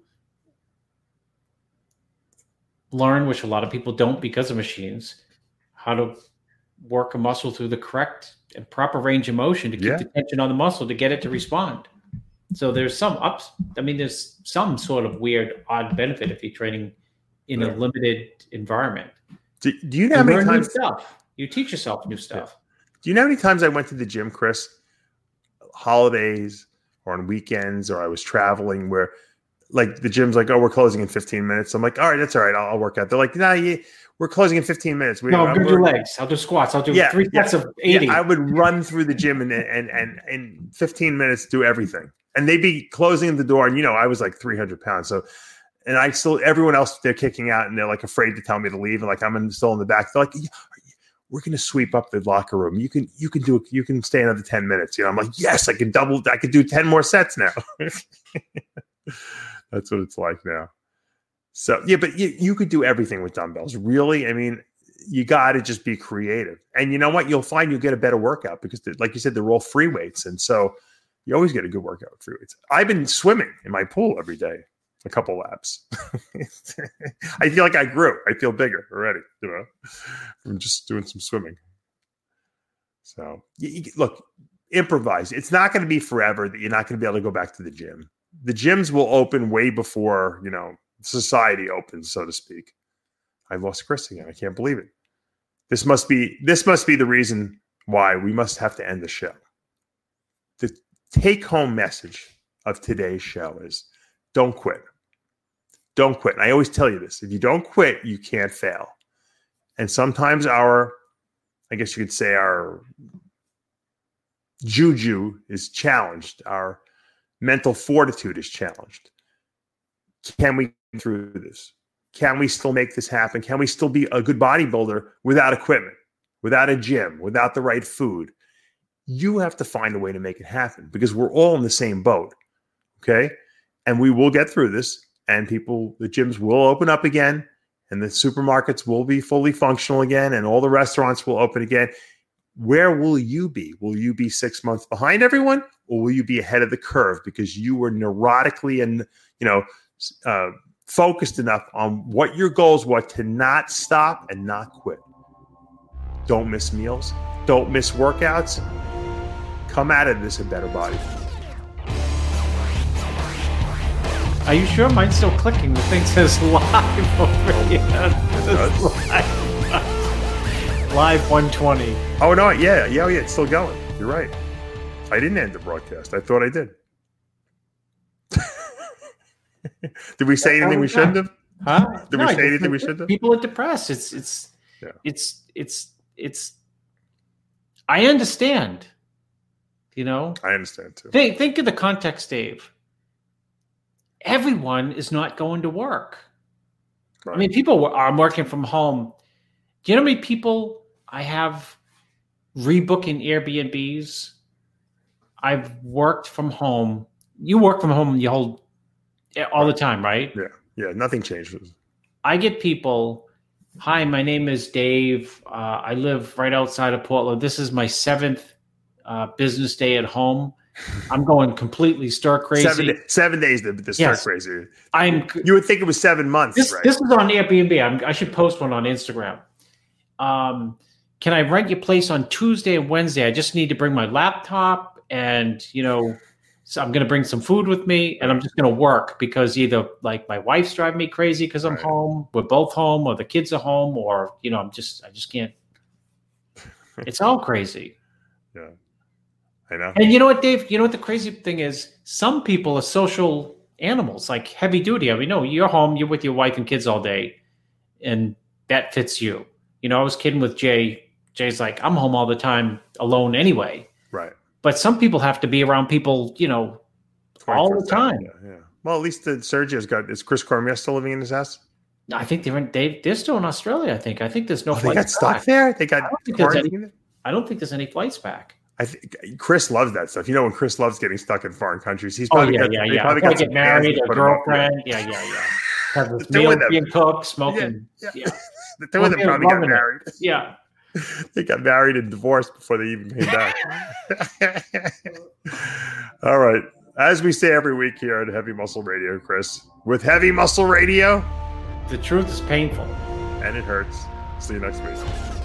learn, which a lot of people don't because of machines, how to work a muscle through the correct and proper range of motion to keep yeah. the tension on the muscle to get it to respond. So there's some ups. I mean, there's some sort of weird, odd benefit if you're training in yeah. a limited environment. Do, do you know how many times stuff you teach yourself new stuff? Do you know how many times I went to the gym, Chris? Holidays or on weekends, or I was traveling where like the gym's like, oh, we're closing in 15 minutes. I'm like, all right, that's all right. I'll, I'll work out. They're like, nah, you, we're closing in 15 minutes. We, no, gonna do legs. I'll do squats. I'll do yeah, three sets yeah, of 80. Yeah, I would run through the gym and and and in 15 minutes do everything. And they'd be closing the door. And you know, I was like 300 pounds. So and I still everyone else they're kicking out and they're like afraid to tell me to leave. And like I'm still in the back. They're like, yeah, we're gonna sweep up the locker room. You can you can do you can stay another 10 minutes. You know, I'm like, yes, I can double I could do 10 more sets now. That's what it's like now. So yeah, but you, you could do everything with dumbbells. Really, I mean, you got to just be creative. And you know what? You'll find you'll get a better workout because, they- like you said, they're all free weights, and so you always get a good workout with free weights. I've been swimming in my pool every day, a couple laps. I feel like I grew. I feel bigger already, you know, from just doing some swimming. So you, you- look, improvise. It's not going to be forever that you're not going to be able to go back to the gym. The gyms will open way before you know society opens, so to speak. I lost Chris again. I can't believe it. This must be this must be the reason why we must have to end the show. The take home message of today's show is don't quit. Don't quit. And I always tell you this if you don't quit, you can't fail. And sometimes our, I guess you could say, our juju is challenged, our mental fortitude is challenged. Can we get through this? Can we still make this happen? Can we still be a good bodybuilder without equipment, without a gym, without the right food? You have to find a way to make it happen because we're all in the same boat. Okay. And we will get through this, and people, the gyms will open up again, and the supermarkets will be fully functional again, and all the restaurants will open again. Where will you be? Will you be six months behind everyone, or will you be ahead of the curve because you were neurotically and you know uh, focused enough on what your goals were to not stop and not quit? Don't miss meals. Don't miss workouts. Come out of this a better body. Are you sure mine's still clicking? The thing says live over here. It live. live 120. Oh no, yeah, yeah, yeah, it's still going. You're right. I didn't end the broadcast. I thought I did. did we say anything we shouldn't have? Huh? Did we say anything we shouldn't have? People are depressed. It's it's Yeah. it's it's it's. I understand. You know, I understand too. think think of the context, Dave. Everyone is not going to work. I mean, people are working from home. Do you know how many people I have rebooking Airbnbs? I've worked from home. You work from home you hold all the time, right? yeah, Yeah. nothing changes. I get people. Hi, my name is Dave. Uh, I live right outside of Portland. This is my seventh uh, business day at home. I'm going completely stir crazy. Seven, seven days to, to start Yes. crazy. I'm You would think it was seven months, this. right? This is on Airbnb. I'm, I should post one on Instagram. Um, can I rent your place on Tuesday and Wednesday? I just need to bring my laptop and you know, so I'm going to bring some food with me, and I'm just going to work because either like my wife's driving me crazy because I'm Right. home, we're both home, or the kids are home, or you know, I'm just I just can't. It's all crazy. yeah, I know. And you know what, Dave? You know what the crazy thing is? Some people are social animals, like heavy duty. I mean, no, you're home, you're with your wife and kids all day, and that fits you. You know, I was kidding with Jay. Jay's like, I'm home all the time alone anyway. Right. But some people have to be around people, you know, all the time. Yeah, yeah. Well, at least the Sergio's got. Is Chris Cormier still living in his house? I think they're in, they, they're still in Australia. I think. I think there's no Oh, they flights got stuck there. They got I don't think there's any- quarantined. I don't think there's any flights back. I think Chris loves that stuff. You know, when Chris loves getting stuck in foreign countries, he's Oh probably yeah, got, yeah, yeah. probably got get married, a put him up there. girlfriend. Yeah, yeah, yeah. Have this meal being cooked, smoking. Yeah. Yeah, The two of them probably got loving it. married. yeah. They got married and divorced before they even came back. All right. As we say every week here at Heavy Muscle Radio, Chris, with Heavy Muscle Radio, The truth is painful. and it hurts. See you next week.